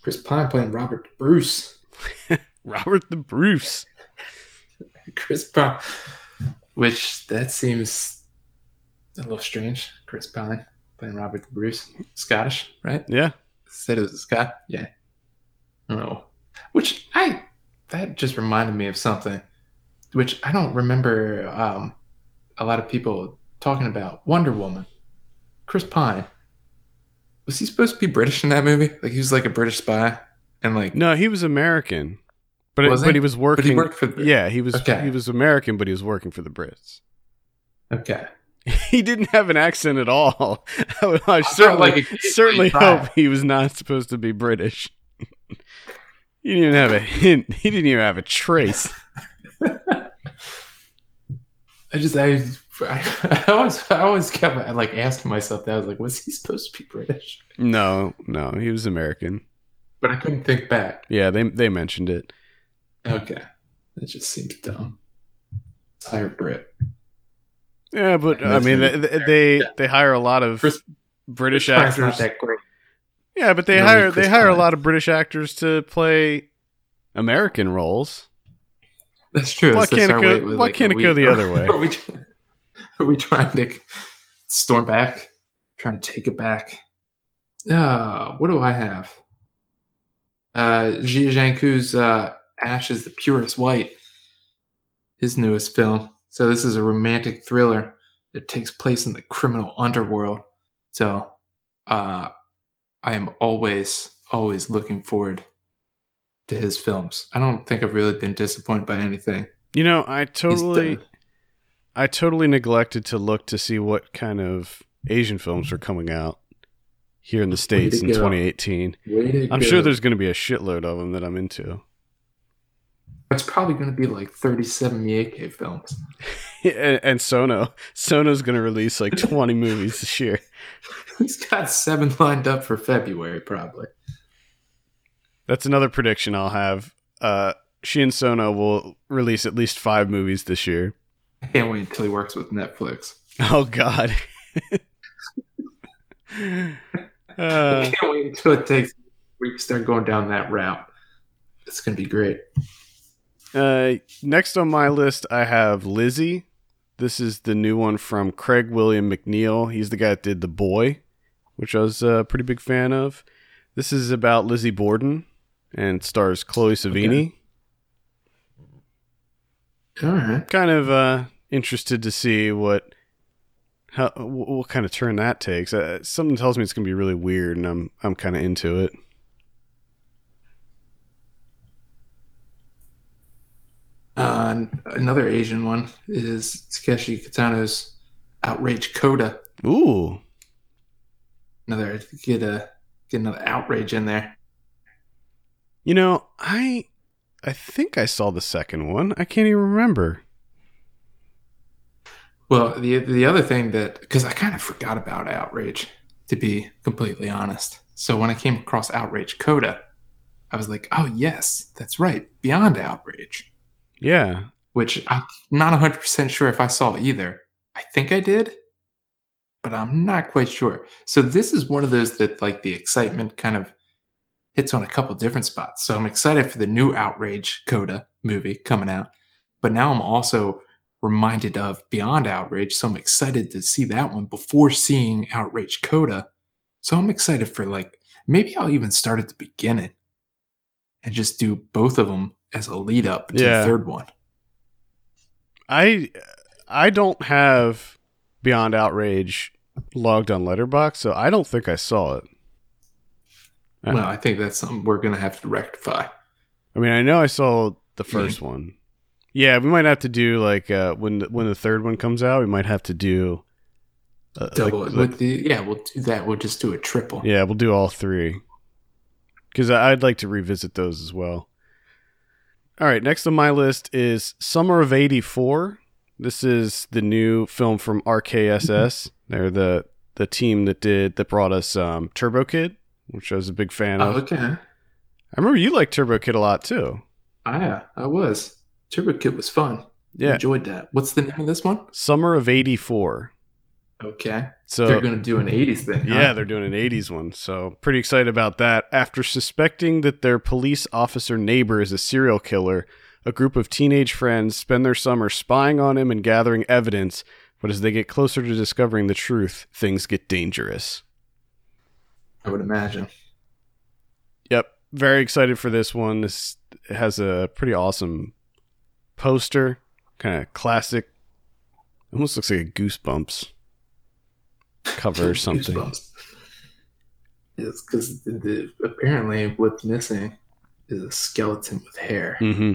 Chris Pine playing Robert Bruce. Robert the Bruce. Chris Pine. Which that seems a little strange. Chris Pine playing Robert Bruce. Scottish, right? Yeah. said it was a Scott. Yeah. Oh, which I that just reminded me of something, which I don't remember. Um, a lot of people talking about Wonder Woman. Chris Pine was he supposed to be British in that movie? Like he was like a British spy, and like No, he was American. But Was but he? he was working but he worked for the, Yeah, he was Okay. he was American, but he was working for the Brits. Okay, He didn't have an accent at all. I, would- I thought, certainly like, certainly hope he was not supposed to be British. he didn't even have a hint. He didn't even have a trace. I just I, I always I always kept I like asking myself that I was like, was he supposed to be British? No, no, he was American. But I couldn't think back. Yeah, they they mentioned it. Okay. That just seems dumb. hire Brit. Yeah, but I mean, they they, Yeah. they hire a lot of Chris- British Prine's actors. not that great. Yeah, but they hire need they Chris hire a lot of British actors to play American roles. That's true. Why can't it go- why like, can't it go we- the other way? Are we, are we trying to storm back? Trying to take it back? Uh, what do I have? Uh, Jia Zhangke's uh, Ash is the Purest White, his newest film. So this is a romantic thriller that takes place in the criminal underworld. So uh, I am always, always looking forward to his films. I don't think I've really been disappointed by anything. You know, I totally. I totally neglected to look to see what kind of Asian films were coming out here in the states in go. 2018. I'm go. sure there's going to be a shitload of them that I'm into. It's probably going to be like 37 Miike films. and, and Sono, Sono's going to release like 20 movies this year. He's got seven lined up for February, probably. That's another prediction I'll have. Uh, Sion Sono will release at least five movies this year. I can't wait until he works with Netflix. Oh God. I uh, can't wait until it takes we start going down that route. It's going to be great. Uh, next on my list, I have Lizzie. This is the new one from Craig William Macneill. He's the guy that did The Boy, which I was a pretty big fan of. This is about Lizzie Borden and stars Chloë Sevigny. All right. kind of uh interested to see what how what kind of turn that takes. Uh, something tells me it's going to be really weird and I'm I'm kind of into it. Uh, and another Asian one is Takeshi Kitano's Outrage Coda. Ooh. Another get a get another outrage in there. You know, I I think I saw the second one. I can't even remember. Well, the the other thing that because I kind of forgot about Outrage, to be completely honest. So when I came across Outrage Coda, I was like, oh yes, that's right, Beyond Outrage, Yeah. which I'm not 100 percent sure if I saw either. I think I did, but I'm not quite sure. So this is one of those that like the excitement kind of hits on a couple different spots. So I'm excited for the new Outrage Coda movie coming out, but now I'm also reminded of Beyond Outrage. So I'm excited to see that one before seeing Outrage Coda. So I'm excited for like maybe I'll even start at the beginning and just do both of them as a lead up to Yeah. the third one. I I don't have Beyond Outrage logged on Letterboxd, so I don't think I saw it. Uh, Well, I think that's something we're gonna have to rectify. I mean, I know I saw the first one. Yeah, we might have to do like uh, when the, when the third one comes out, we might have to do uh, Double like- with the yeah, we'll do that. We'll just do a triple. Yeah, we'll do all three. Because I'd like to revisit those as well. All right, next on my list is Summer of 84. This is the new film from RKSS. They're the the team that did that brought us um, Turbo Kid, which I was a big fan of. Oh, of. okay. I remember you liked Turbo Kid a lot too. I I was. Turbo Kid was fun. Yeah, Enjoyed that. What's the name of this one? Summer of 84. Okay. So They're gonna do an eighties thing. huh? Yeah, they're doing an 80s one. So, pretty excited about that. After suspecting that their police officer neighbor is a serial killer, a group of teenage friends spend their summer spying on him and gathering evidence. But as they get closer to discovering the truth, things get dangerous. I would imagine. Yep, very excited for this one. This has a pretty awesome poster, kind of classic. Almost looks like a Goosebumps cover or something. Goosebumps. It's because apparently what's missing is a skeleton with hair. Mm-hmm.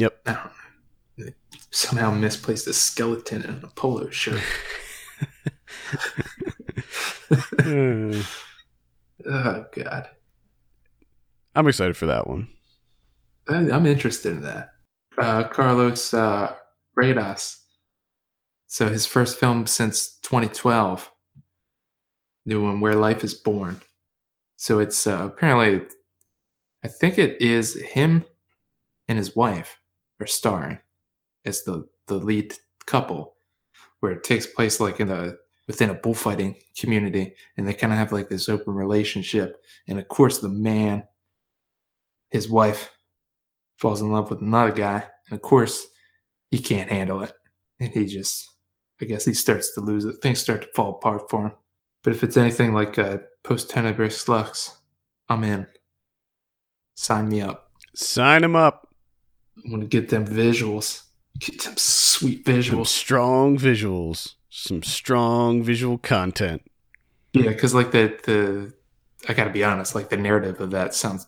I don't know. Somehow misplaced a skeleton in a polo shirt. Oh God, I'm excited for that one. I, I'm interested in that. Uh, Carlos uh, Reyes. So his first film since 2012, new one, Where Life is Born. So it's uh, apparently, I think it is him and his wife are starring as the the lead couple, where it takes place like in a within a bullfighting community, and they kind of have like this open relationship. And of course, the man, his wife, falls in love with another guy, and of course, he can't handle it, and he just, I guess, he starts to lose it. Things start to fall apart for him. But if it's anything like a Post Tenebras Lux, I'm in. Sign me up. Sign him up. I want to get them visuals. Get them sweet Some visuals. strong visuals. Some strong visual content. Yeah, because like the the I gotta be honest, like the narrative of that sounds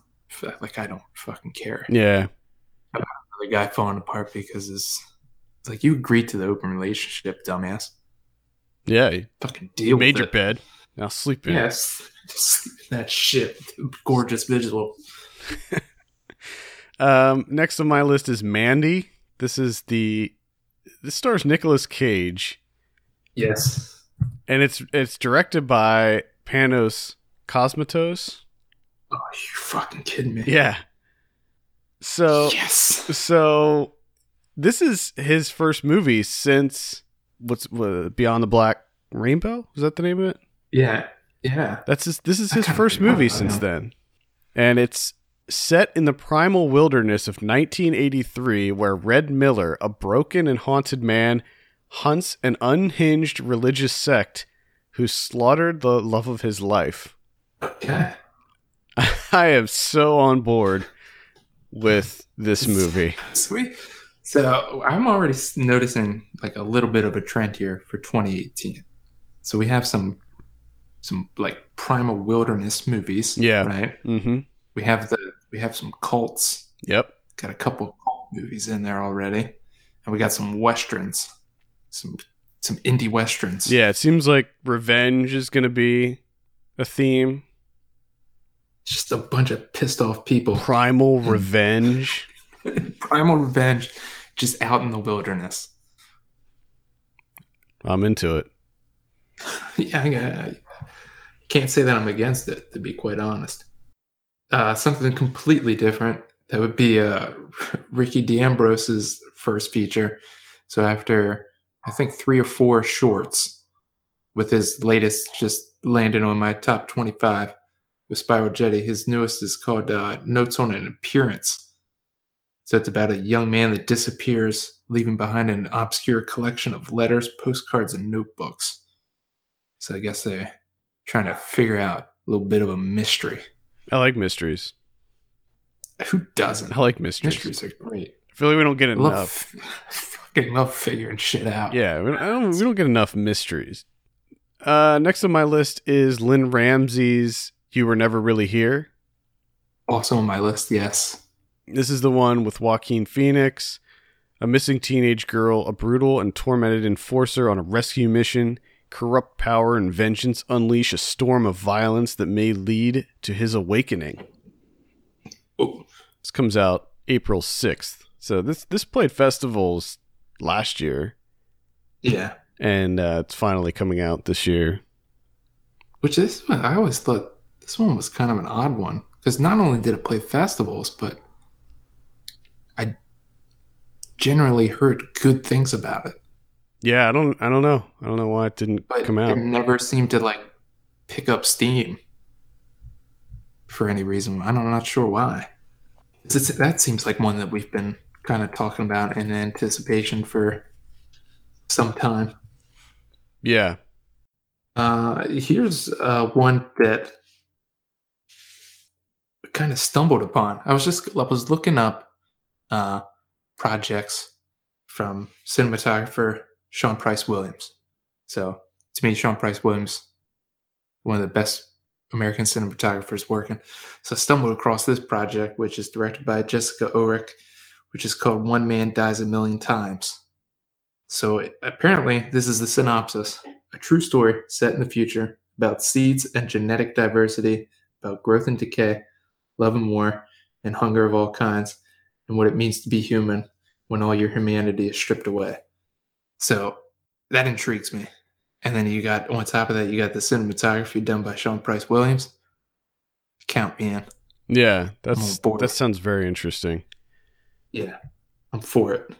like I don't fucking care. Yeah. The guy falling apart because it's, it's like you agreed to the open relationship, dumbass. Yeah. You Fucking deal made with your it. bed. Now sleep in it. Yes, that shit. Gorgeous visual. Um, next on my list is Mandy. This is the this stars Nicolas Cage, Yes. and it's it's directed by Panos Cosmatos. Oh, you fucking kidding me? Yeah. So yes. so this is his first movie since what's what, Beyond the Black Rainbow? Is that the name of it? Yeah. Yeah. That's his, this is his first movie since then. And it's set in the primal wilderness of 1983 where Red Miller, a broken and haunted man, hunts an unhinged religious sect who slaughtered the love of his life. Okay. I am so on board with this movie. Sweet. So I'm already noticing like a little bit of a trend here for 2018. So we have some some like primal wilderness movies. Yeah. Right. Mhm. We have the we have some cults. Yep. Got a couple cult movies in there already, and we got some westerns, some some indie westerns. Yeah, it seems like revenge is going to be a theme. Just a bunch of pissed off people. Primal revenge. primal revenge, just out in the wilderness. I'm into it. yeah, I, I can't say that I'm against it, to be quite honest. Uh, something completely different. That would be uh, Ricky D'Ambrose's first feature. So after I think three or four shorts, with his latest just landing on my top 25 with Spiral Jetty. His newest is called uh, Notes on an Appearance. So it's about a young man that disappears, leaving behind an obscure collection of letters, postcards, and notebooks. So I guess they're trying to figure out a little bit of a mystery. I like mysteries. Who doesn't? I like mysteries. Mysteries are great. I feel like we don't get enough. love, fucking love figuring shit out. Yeah, we don't, we don't get enough mysteries. Uh, next on my list is Lynne Ramsay's "You Were Never Really Here." Also on my list, yes. This is the one with Joaquin Phoenix, a missing teenage girl, a brutal and tormented enforcer on a rescue mission. Corrupt power and vengeance unleash a storm of violence that may lead to his awakening. Oh, This comes out April sixth. So this this played festivals last year, yeah. and uh, it's finally coming out this year. Which this one, I always thought this one was kind of an odd one because not only did it play festivals, but generally heard good things about it. Yeah, I don't I don't know. I don't know why it didn't but come out. it never seemed to like pick up steam for any reason. I'm not sure why. That seems like one that we've been kind of talking about in anticipation for some time. Yeah. Uh, here's uh, one that kind of stumbled upon. I was just I was looking up uh, projects from cinematographer Sean Price Williams. So to me, Sean Price Williams, one of the best American cinematographers working. So I stumbled across this project, which is directed by Jessica Ulrich, which is called One Man Dies a Million Times. So it, apparently, this is the synopsis a true story set in the future about seeds and genetic diversity, about growth and decay, love and war, and hunger of all kinds, and what it means to be human when all your humanity is stripped away. So that intrigues me. And then you got, on top of that, you got the cinematography done by Sean Price Williams. Count me in. Yeah, that's that sounds very interesting. Yeah, I'm for it.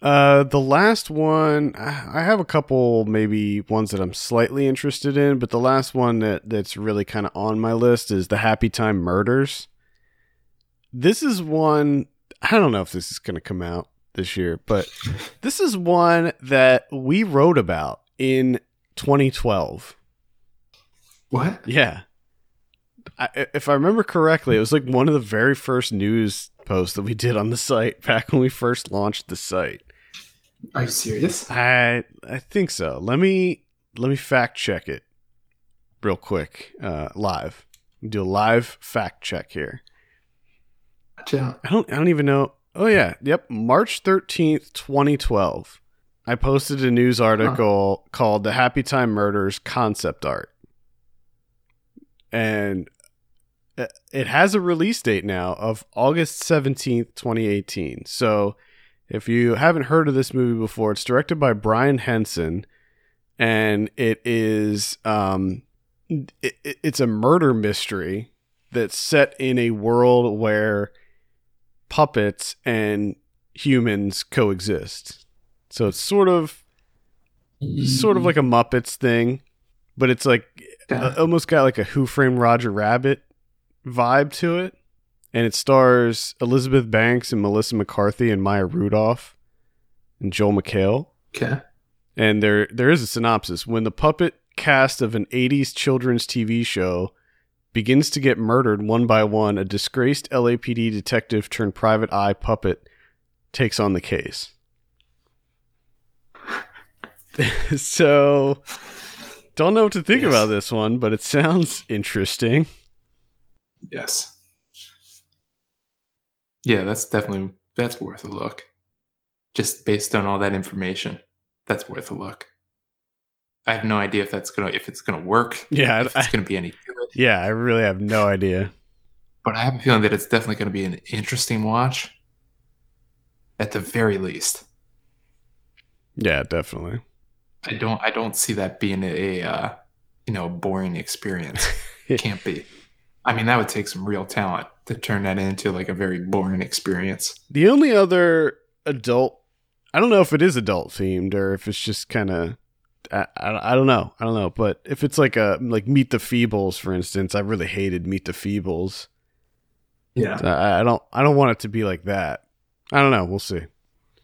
Uh, the last one, I have a couple maybe ones that I'm slightly interested in, but the last one that that's really kind of on my list is the Happy Time Murders. This is one I don't know if this is going to come out this year, but this is one that we wrote about in 2012. What? Yeah. I, if I remember correctly, it was like one of the very first news posts that we did on the site back when we first launched the site. Are you serious? I I think so. Let me let me fact check it real quick, uh, live. Do a live fact check here. I don't I don't even know. Oh yeah, yep. March thirteenth, twenty twelve. I posted a news article huh. called "The Happy Time Murders Concept Art," and it has a release date now of August seventeenth, twenty eighteen. So if you haven't heard of this movie before, it's directed by Brian Henson, and it is um, it, it's a murder mystery that's set in a world where puppets and humans coexist. So it's sort of sort of like a Muppets thing, but it's like yeah. Uh, almost got like a Who Framed Roger Rabbit vibe to it and it stars Elizabeth Banks and Melissa McCarthy and Maya Rudolph and Joel McHale. Okay. And there there is a synopsis. When the puppet cast of an 80s children's TV show begins to get murdered one by one, a disgraced LAPD detective turned private eye puppet takes on the case. so don't know what to think yes. about this one, but it sounds interesting. Yes. Yeah, that's definitely that's worth a look. Just based on all that information, that's worth a look. I have no idea if that's gonna if it's gonna work. Yeah, if it's gonna be any good. Yeah, I really have no idea. But I have a feeling that it's definitely gonna be an interesting watch. At the very least. Yeah, definitely. I don't I don't see that being a, uh, you know boring experience. It can't be. I mean, that would take some real talent to turn that into like a very boring experience. The only other adult, I don't know if it is adult themed or if it's just kind of, I, I, I, don't know, I don't know. But if it's like a like Meet the Feebles, for instance, I really hated Meet the Feebles. Yeah, so I, I, don't, I don't want it to be like that. I don't know. We'll see.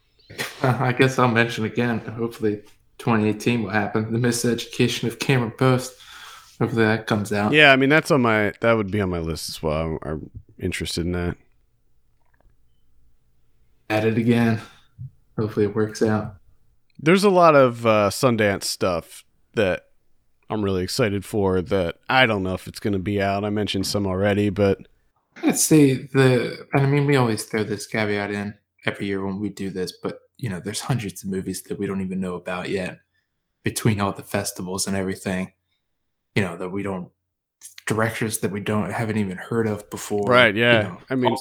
I guess I'll mention again. Hopefully, 2018 will happen. The Miseducation of Cameron Post. Hopefully that comes out. Yeah, I mean that's on my that would be on my list as well. I'm, I'm interested in that. Add it again. Hopefully it works out. There's a lot of uh, Sundance stuff that I'm really excited for. That I don't know if it's going to be out. I mentioned some already, but let's say the. I mean, we always throw this caveat in every year when we do this, but you know, there's hundreds of movies that we don't even know about yet between all the festivals and everything you know that we don't directors that we don't haven't even heard of before. Right. Yeah. You know, I mean,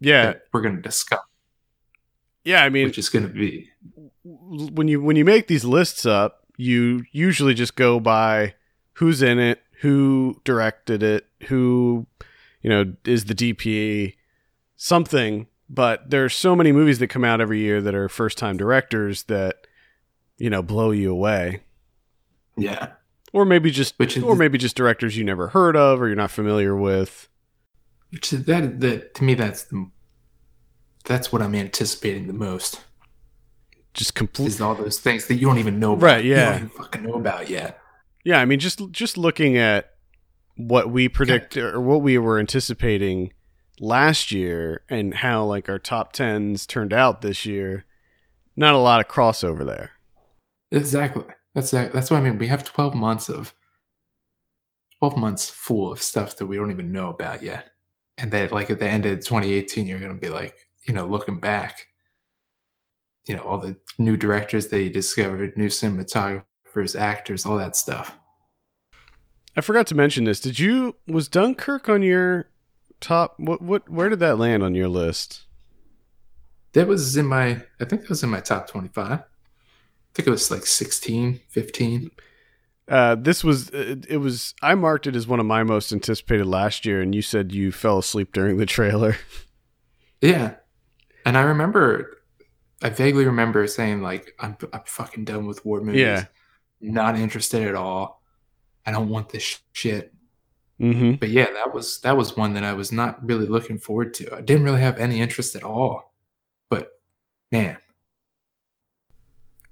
yeah, we're going to discuss. Yeah, I mean, which is going to be when you when you make these lists up, you usually just go by who's in it, who directed it, who you know is the DP, something. But there's so many movies that come out every year that are first time directors that you know blow you away. Yeah or maybe just which or maybe just directors you never heard of or you're not familiar with. Which is that that to me that's the that's what I'm anticipating the most. Just complete is all those things that you don't even know about. Right, yeah. You don't fucking know about yet. Yeah, I mean just just looking at what we predict yeah. or what we were anticipating last year and how like our top tens turned out this year, not a lot of crossover there. Exactly. That's that's what I mean. We have 12 months of 12 months full of stuff that we don't even know about yet. And that like at the end of 2018, you're gonna be like, you know, looking back, you know, all the new directors that you discovered, new cinematographers, actors, all that stuff. I forgot to mention this. Did you was Dunkirk on your top what what where did that land on your list? That was in my I think that was in my top 25 I think it was like 16, 15. Uh, this was it was I marked it as one of my most anticipated last year, and you said you fell asleep during the trailer. Yeah, and I remember I vaguely remember saying like I'm I'm fucking done with war movies. Yeah. Not interested at all. I don't want this shit. Mm-hmm. But yeah, that was that was one that I was not really looking forward to. I didn't really have any interest at all. But man,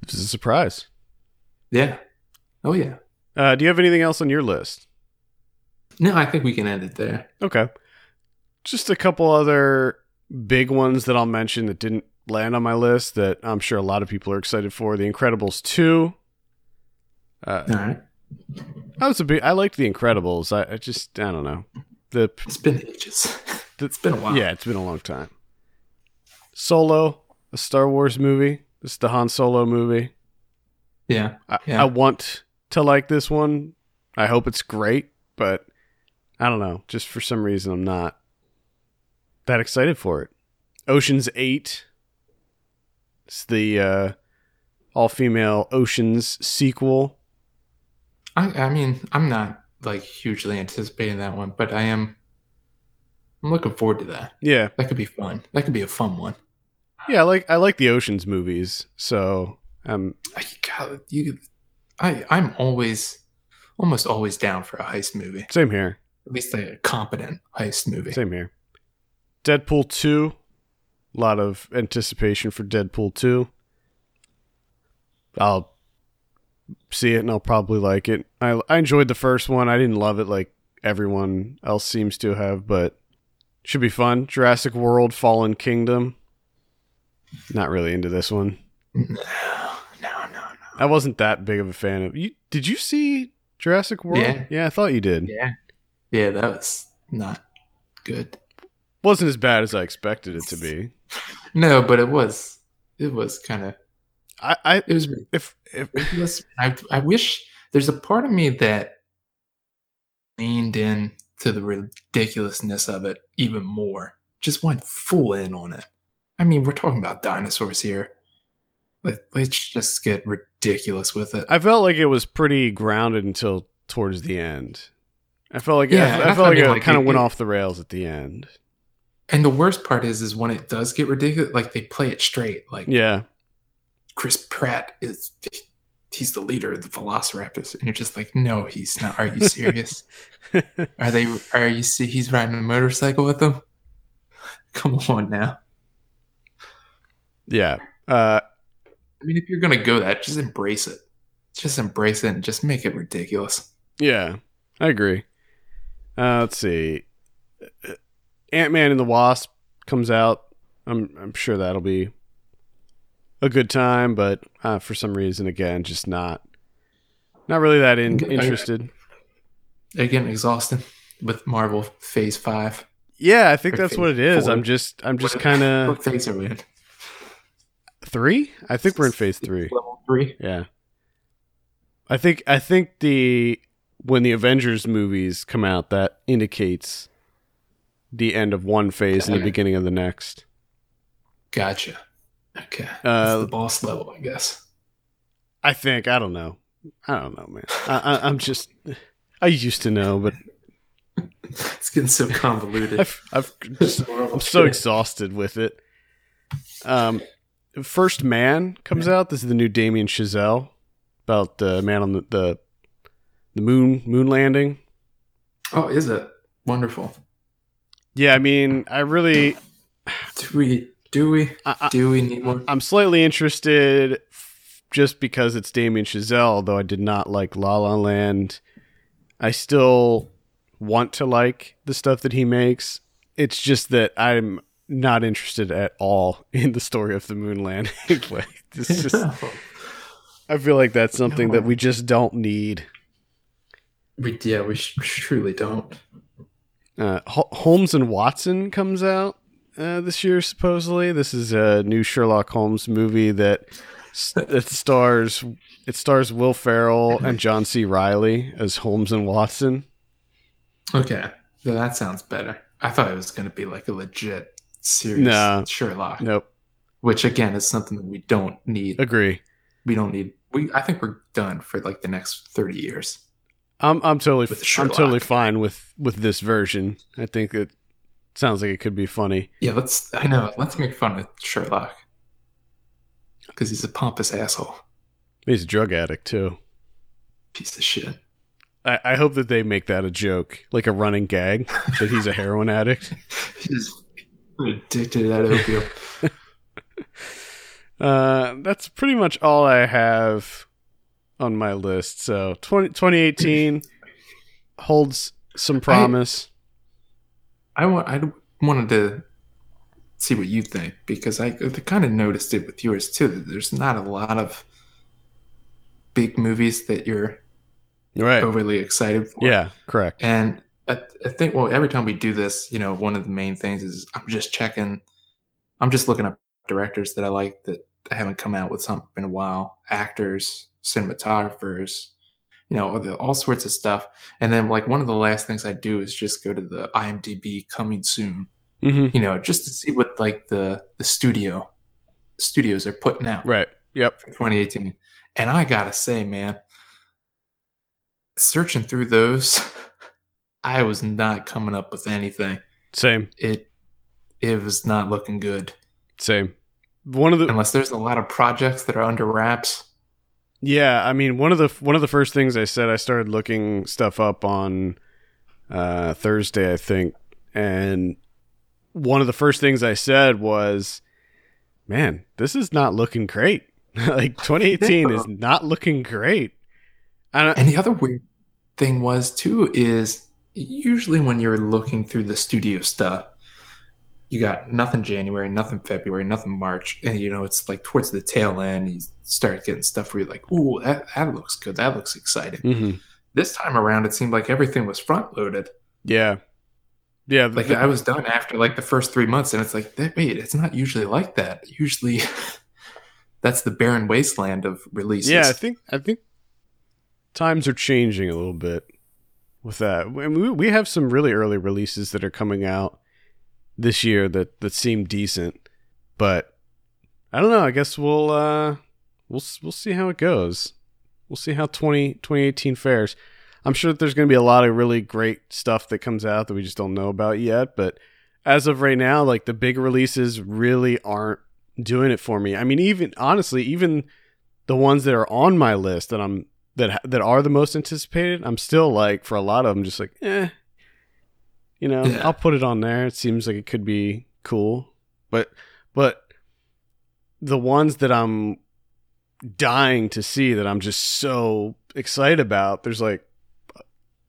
This is a surprise. yeah. Oh yeah. Uh, do you have anything else on your list? No, I think we can end it there. Okay. Just a couple other big ones that I'll mention that didn't land on my list that I'm sure a lot of people are excited for. The Incredibles 2. Uh, All right. I was a big. I liked The Incredibles. I, I just I don't know. The, It's been ages. the It's been a while. yeah, it's been a long time. Solo, a Star Wars movie. This is the Han Solo movie. Yeah. I, Yeah. I want to like this one. I hope it's great, but I don't know. Just for some reason, I'm not that excited for it. Ocean's Eight. It's the uh, all-female Ocean's sequel. I I mean, I'm not like hugely anticipating that one, but I am I'm looking forward to that. Yeah, That could be fun. That could be a fun one. yeah. I like I like the Ocean's movies, so um, I, God, you, I, I'm always, almost always down for a heist movie. same here. At least a competent heist movie. Same here. Deadpool 2. A lot of anticipation for Deadpool 2. I'll see it and I'll probably like it. I, I enjoyed the first one. I didn't love it like everyone else seems to have, but should be fun. Jurassic World Fallen Kingdom. Not really into this one. No, no, no, no. I wasn't that big of a fan of you. Did you see Jurassic World? Yeah. yeah I thought you did. Yeah, yeah, that was not good. Wasn't as bad as I expected it to be. No, but it was, it was kind of, I, I it was if if ridiculous. I, I wish there's a part of me that leaned in to the ridiculousness of it even more. Just went full in on it. I mean, we're talking about dinosaurs here. Let, let's just get ridiculous with it. I felt like it was pretty grounded until towards the end. I felt like Yeah, I, I felt like it like, kind of went it- off the rails at the end. And the worst part is, is when it does get ridiculous, like they play it straight. Like Yeah, Chris Pratt is, he's the leader of the Velociraptors, and you're just like, no, he's not. Are you serious? are they? Are you see? He's riding a motorcycle with them. Come on now. yeah. Uh, I mean, if you're gonna go that, just embrace it. Just embrace it and just make it ridiculous. yeah, I agree. Uh, let's see. Ant Man and the Wasp comes out. I'm I'm sure that'll be a good time, but uh, for some reason, again, just not not really that in, interested. Again, exhausting with Marvel Phase Five. Yeah, I think Or that's phase what it is. four. I'm just I'm just kind of What phase are we in? three. I think we're in phase three. Level three. Yeah. I think I think the when the Avengers movies come out that indicates the end of one phase and the beginning of the next. Gotcha. Okay. Uh, the boss level, I guess. I think I don't know. I don't know, man. I, I, I'm just I used to know, but It's getting so convoluted. I've I've just, I'm so exhausted with it. Um, First Man comes out. This is the new Damien Chazelle about the man on the, the the moon moon landing. Oh, is it wonderful? Yeah, I mean, I really Do we? Do we? I, Do we need more? I'm slightly interested just because it's Damien Chazelle, though I did not like La La Land. I still want to like the stuff that he makes. It's just that I'm not interested at all in the story of the moon landing. like, it's just, I feel like that's something that we just don't need. we yeah, we sh- truly don't. Uh, Holmes and Watson comes out uh, this year, supposedly. This is a new Sherlock Holmes movie that it stars it stars Will Ferrell and John C. Reilly as Holmes and Watson. Okay, so that sounds better. I thought it was going to be like a legit serious No. Sherlock, Nope, which again is something that we don't need. agree. We don't need. We I think we're done for like the next thirty years. I'm I'm totally I'm totally fine with with this version. I think it sounds like it could be funny. Yeah, let's. I know. Let's make fun of Sherlock. because he's a pompous asshole. He's a drug addict too. Piece of shit. I, I hope that they make that a joke, like a running gag, that he's a heroin addict. He's addicted to that opium. Uh, that's pretty much all I have on my list. So 20, 2018 holds some promise. I want. I wanted to see what you think because I, I kind of noticed it with yours too. That there's not a lot of big movies that you're right. overly excited for. Yeah, correct. And I, I think well, every time we do this, you know, one of the main things is I'm just checking. I'm just looking up directors that I like that haven't come out with something in a while, actors, cinematographers, you know, all, the, all sorts of stuff. And then like one of the last things I do is just go to the IMDb coming soon, hmm you know, just to see what like the the studio studios are putting out Right. Yep. for 2018. And I gotta say, man, searching through those, I was not coming up with anything. Same. It it was not looking good. Same. One of the Unless there's a lot of projects that are under wraps. Yeah, I mean one of the one of the first things I said I started looking stuff up on uh, Thursday, I think, and one of the first things I said was, "Man, this is not looking great. like 2018 is not looking great." And And the other weird thing was too is usually when you're looking through the studio stuff, you got nothing January, nothing February, nothing March, and you know it's like towards the tail end you start getting stuff where you're like, "Ooh, that that looks good. That looks exciting." Mhm. This time around, it seemed like everything was front loaded. yeah, yeah, Like the- I was done after like the first three months, and it's like, "That- wait, it's not usually like that. Usually, that's the barren wasteland of releases. Yeah, I think I think times are changing a little bit with that. I mean, we have some really early releases that are coming out this year that that seem decent, but I don't know. I guess we'll uh we'll we'll see how it goes. We'll see how 20, 2018 fares. I'm sure that there's going to be a lot of really great stuff that comes out that we just don't know about yet, but as of right now, like the big releases really aren't doing it for me. I mean, even honestly, even the ones that are on my list that I'm that that are the most anticipated, I'm still like for a lot of them just like, eh. You know, Yeah. I'll put it on there. It seems like it could be cool. But but the ones that I'm dying to see that I'm just so excited about, there's like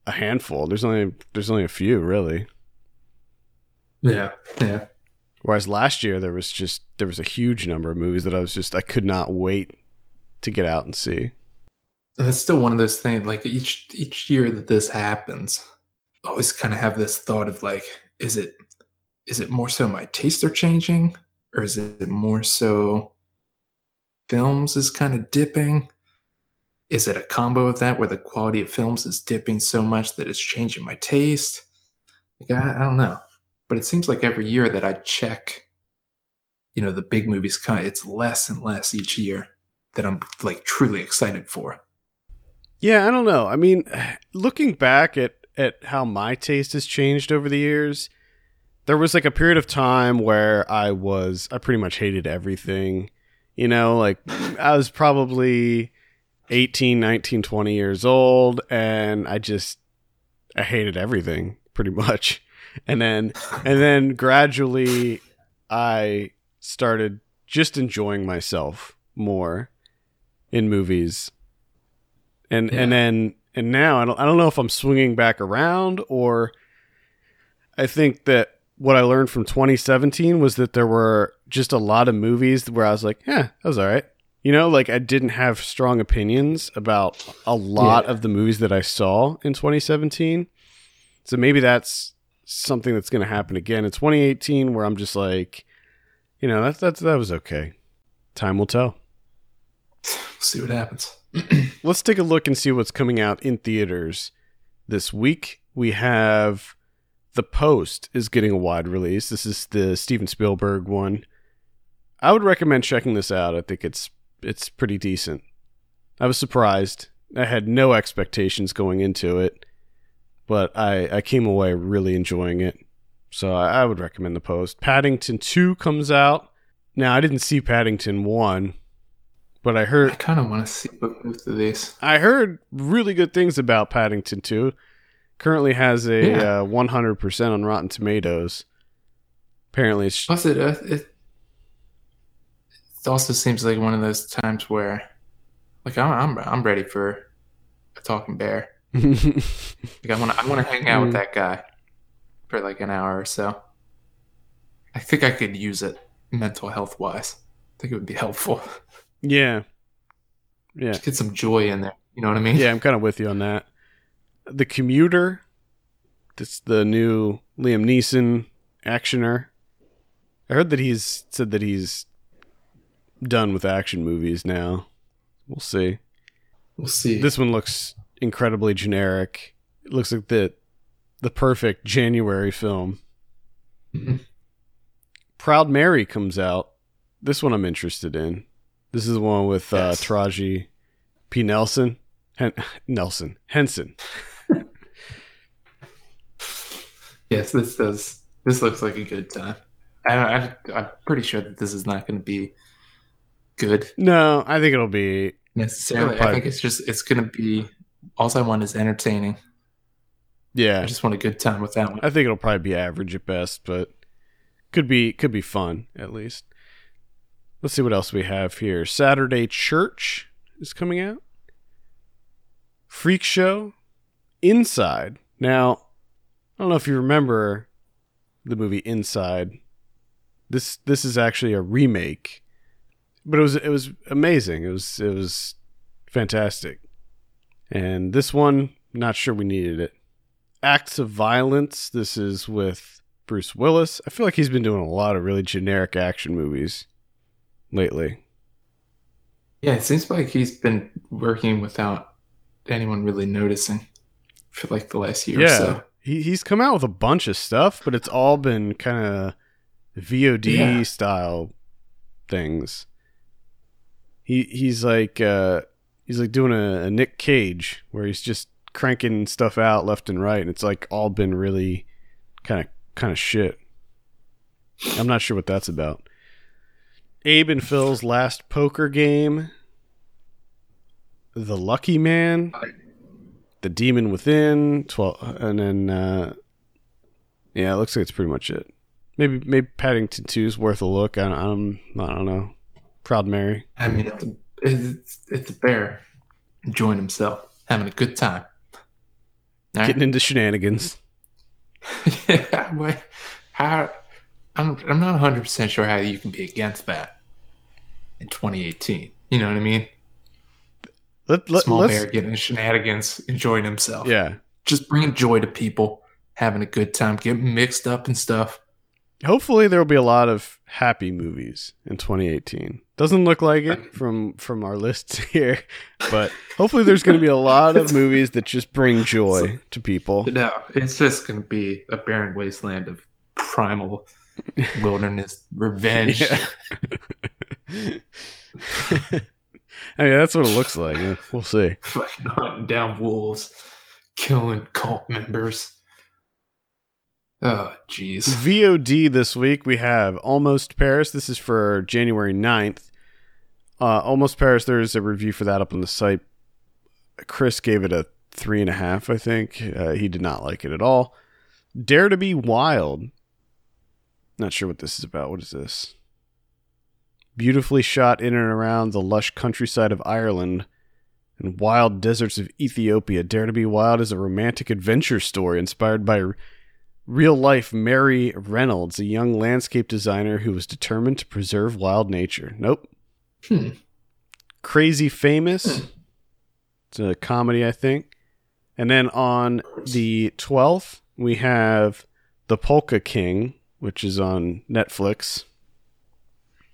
a handful. There's only there's only a few really. yeah, yeah. Whereas last year there was just there was a huge number of movies that I was just I could not wait to get out and see. And it's still one of those things. Like each each year that this happens, always kind of have this thought of like, is it is it more so my tastes are changing, or is it more so films is kind of dipping? Is it a combo of that where the quality of films is dipping so much that it's changing my taste? Like, I, I don't know, but it seems like every year that I check, you know, the big movies, kind it's less and less each year that I'm like truly excited for. Yeah, I don't know. I mean, looking back at at how my taste has changed over the years, there was like a period of time where I was I pretty much hated everything. You know, like I was probably 18, 19, 20 years old and I just I hated everything pretty much. And then and then gradually I started just enjoying myself more in movies and and then and now I don't I don't know if I'm swinging back around or I think that what I learned from 2017 was that there were just a lot of movies where I was like, yeah, that was all right. You know, like I didn't have strong opinions about a lot Yeah. of the movies that I saw in 2017. So maybe that's something that's going to happen again in 2018 where I'm just like, you know, that's that's that was okay. Time will tell. see what happens. let's take a look and see what's coming out in theaters this week. We have The Post is getting a wide release. This is the Steven Spielberg one. I would recommend checking this out. I think it's it's pretty decent. I was surprised. I had no expectations going into it, but I I came away really enjoying it. So I, I would recommend The Post. Paddington 2 comes out. Now, I didn't see Paddington 1, but I heard I kind of want to see both of these. I heard really good things about Paddington 2. Currently has a uh, 100% on Rotten Tomatoes. Apparently, it's Plus, it, uh, it it also seems like one of those times where, like, I'm I'm, I'm ready for a talking bear. Like, I want to I want to hang out with that guy for like an hour or so. I think I could use it mental health wise. I think it would be helpful. Yeah, yeah, Just get some joy in there. You know what I mean? yeah. I'm kind of with you on that. The Commuter. That's the new Liam Neeson actioner. I heard that he's said that he's done with action movies now. We'll see. We'll see. This one looks incredibly generic. It looks like the the perfect January film. Mhm. Proud Mary comes out. This one I'm interested in. This is the one with uh, Yes. Taraji P. Nelson. Hen- Nelson. Henson. Yes, this does. This looks like a good time. I, I, I'm pretty sure that this is not going to be good No, I think it'll be. necessarily. It'll I think it's just it's going to be. All I want is entertaining. Yeah, I just want a good time with that one. I think it'll probably be average at best, but could be could be fun at least. Let's see what else we have here. Saturday Church is coming out. Freak Show, Inside. Now, I don't know if you remember the movie Inside. This this is actually a remake, but it was it was amazing. It was it was fantastic. And this one, not sure we needed it. Acts of Violence. This is with Bruce Willis. I feel like he's been doing a lot of really generic action movies lately. Yeah, it seems like he's been working without anyone really noticing for like the last year or Yeah. so. He he's come out with a bunch of stuff, but it's all been kind of VOD Yeah. style things. He he's like uh he's like doing a, a Nick Cage where he's just cranking stuff out left and right and it's like all been really kind of kind of shit. I'm not sure what that's about. Abe and Phil's last poker game. The Lucky Man. The Demon Within, 12 and then uh yeah, it looks like it's pretty much it. Maybe maybe Paddington 2 is worth a look. I, I'm I don't know. Proud Mary. I mean, it's a, it's, it's a bear enjoying himself, having a good time. All right? Getting into shenanigans. yeah, wait, how? I'm I'm not 100 percent sure how you can be against that in 2018. You know what I mean? Let, let, Small bear getting shenanigans, enjoying himself. Yeah. just bringing joy to people, having a good time, getting mixed up and stuff. Hopefully there will be a lot of happy movies in 2018. Doesn't look like it from from our lists here, but hopefully there's going to be a lot of movies that just bring joy to people. No, it's just going to be a barren wasteland of primal wilderness revenge. Yeah. I mean, that's what it looks like. We'll see. Fucking hunting down wolves, killing cult members. Oh, jeez. VOD this week we have Almost Paris. This is for January 9th. Uh, Almost Paris, there's a review for that up on the site. Chris gave it a three and a half, I think. Uh, he did not like it at all. Dare to be Wild. Not sure what this is about. What is this? Beautifully shot in and around the lush countryside of Ireland and wild deserts of Ethiopia. Dare to be Wild is a romantic adventure story inspired by real life Mary Reynolds, a young landscape designer who was determined to preserve wild nature. Nope. Hmm. Crazy Famous. It's a comedy, I think. And then on the 12th, we have The Polka King, which is on Netflix.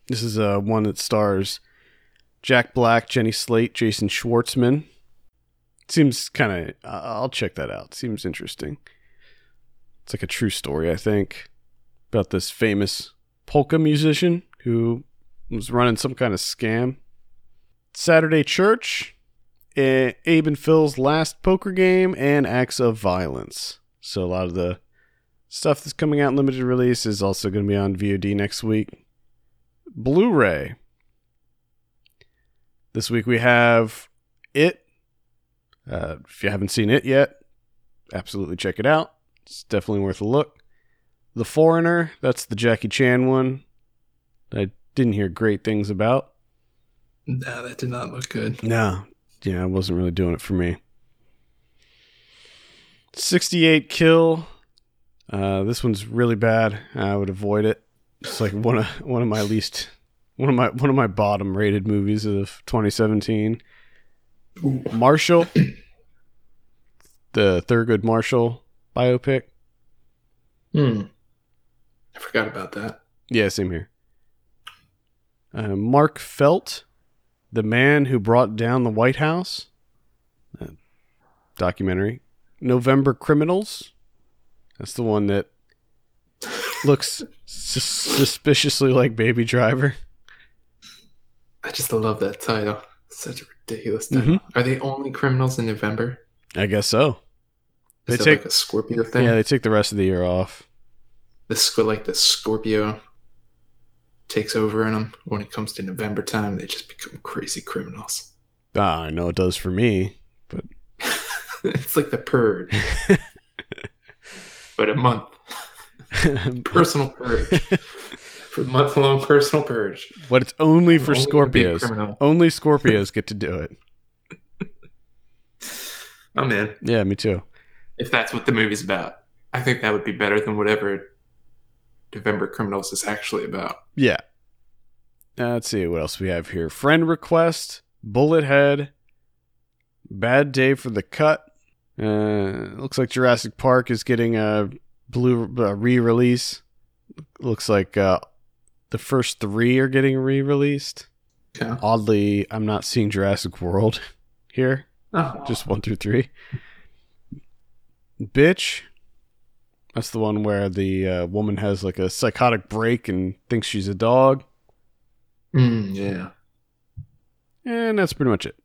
This is uh, one that stars Jack Black, Jenny Slate, Jason Schwartzman. Seems kind of. I'll check that out. Seems interesting. It's like a true story, I think, about this famous polka musician who was running some kind of scam. Saturday Church, eh, Abe and Phil's last poker game, and Acts of Violence. So a lot of the stuff that's coming out in limited release is also going to be on VOD next week. Blu-ray. This week we have It. Uh, if you haven't seen it yet, absolutely check it out. It's definitely worth a look. The Foreigner, that's the Jackie Chan one. I didn't hear great things about. No, that did not look good. No, yeah, it wasn't really doing it for me. 68 kill. Uh, this one's really bad. I would avoid it. It's like one of one of my least one of my one of my bottom rated movies of 2017. Marshall, the Thurgood Marshall biopic. Hmm. I forgot about that. Yeah, same here. Uh, Mark Felt, the man who brought down the White House. Uh, documentary. November Criminals. That's the one that looks sus- suspiciously like Baby Driver. I just love that title. Such a ridiculous title. Are they only criminals in November? I guess so. They Is that take like a Scorpio thing? yeah, they take the rest of the year off. the sc- like the Scorpio takes over in them when it comes to November time. They just become crazy criminals. Ah, I know it does for me. But it's like the purge, but a month personal purge for month long personal purge. but it's only for Only Scorpios. Only Scorpios get to do it. Oh man, Yeah, me too. if that's what the movie's about, I think that would be better than whatever November Criminals is actually about. Yeah. Uh, let's see what else we have here. Friend request, bullet head, bad day for the cut. Uh, looks like Jurassic Park is getting a blue uh, re-release. Looks like uh, the first three are getting re-released. Okay. Oddly, I'm not seeing Jurassic World here. Oh, Just one through three. Bitch. That's the one where the uh, woman has like a psychotic break and thinks she's a dog. Mm, yeah. And that's pretty much it.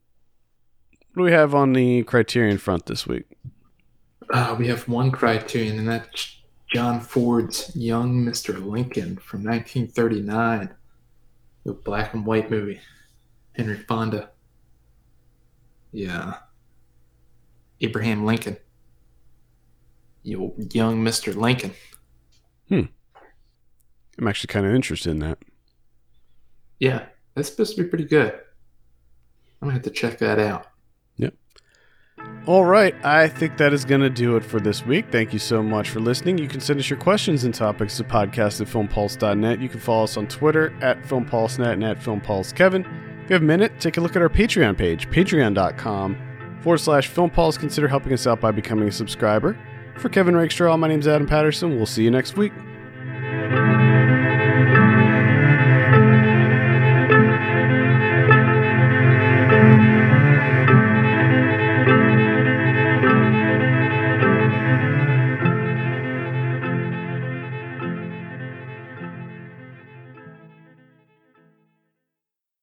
What do we have on the Criterion front this week? Uh, we have one criterion, and that's John Ford's Young Mr. Lincoln from 1939, the black and white movie. Henry Fonda. Yeah. Abraham Lincoln. You young Mr. Lincoln. Hmm. I'm actually kind of interested in that. Yeah, that's supposed to be pretty good. I'm gonna have to check that out. All right, I think that is going to do it for this week. Thank you so much for listening. You can send us your questions and topics to podcast at filmpulse.net. You can follow us on Twitter at filmpulsenet and at filmpulsekevin. If you have a minute, take a look at our Patreon page, patreon.com forward slash filmpulse. Consider helping us out by becoming a subscriber. For Kevin Rakestraw, my name's Adam Patterson. We'll see you next week.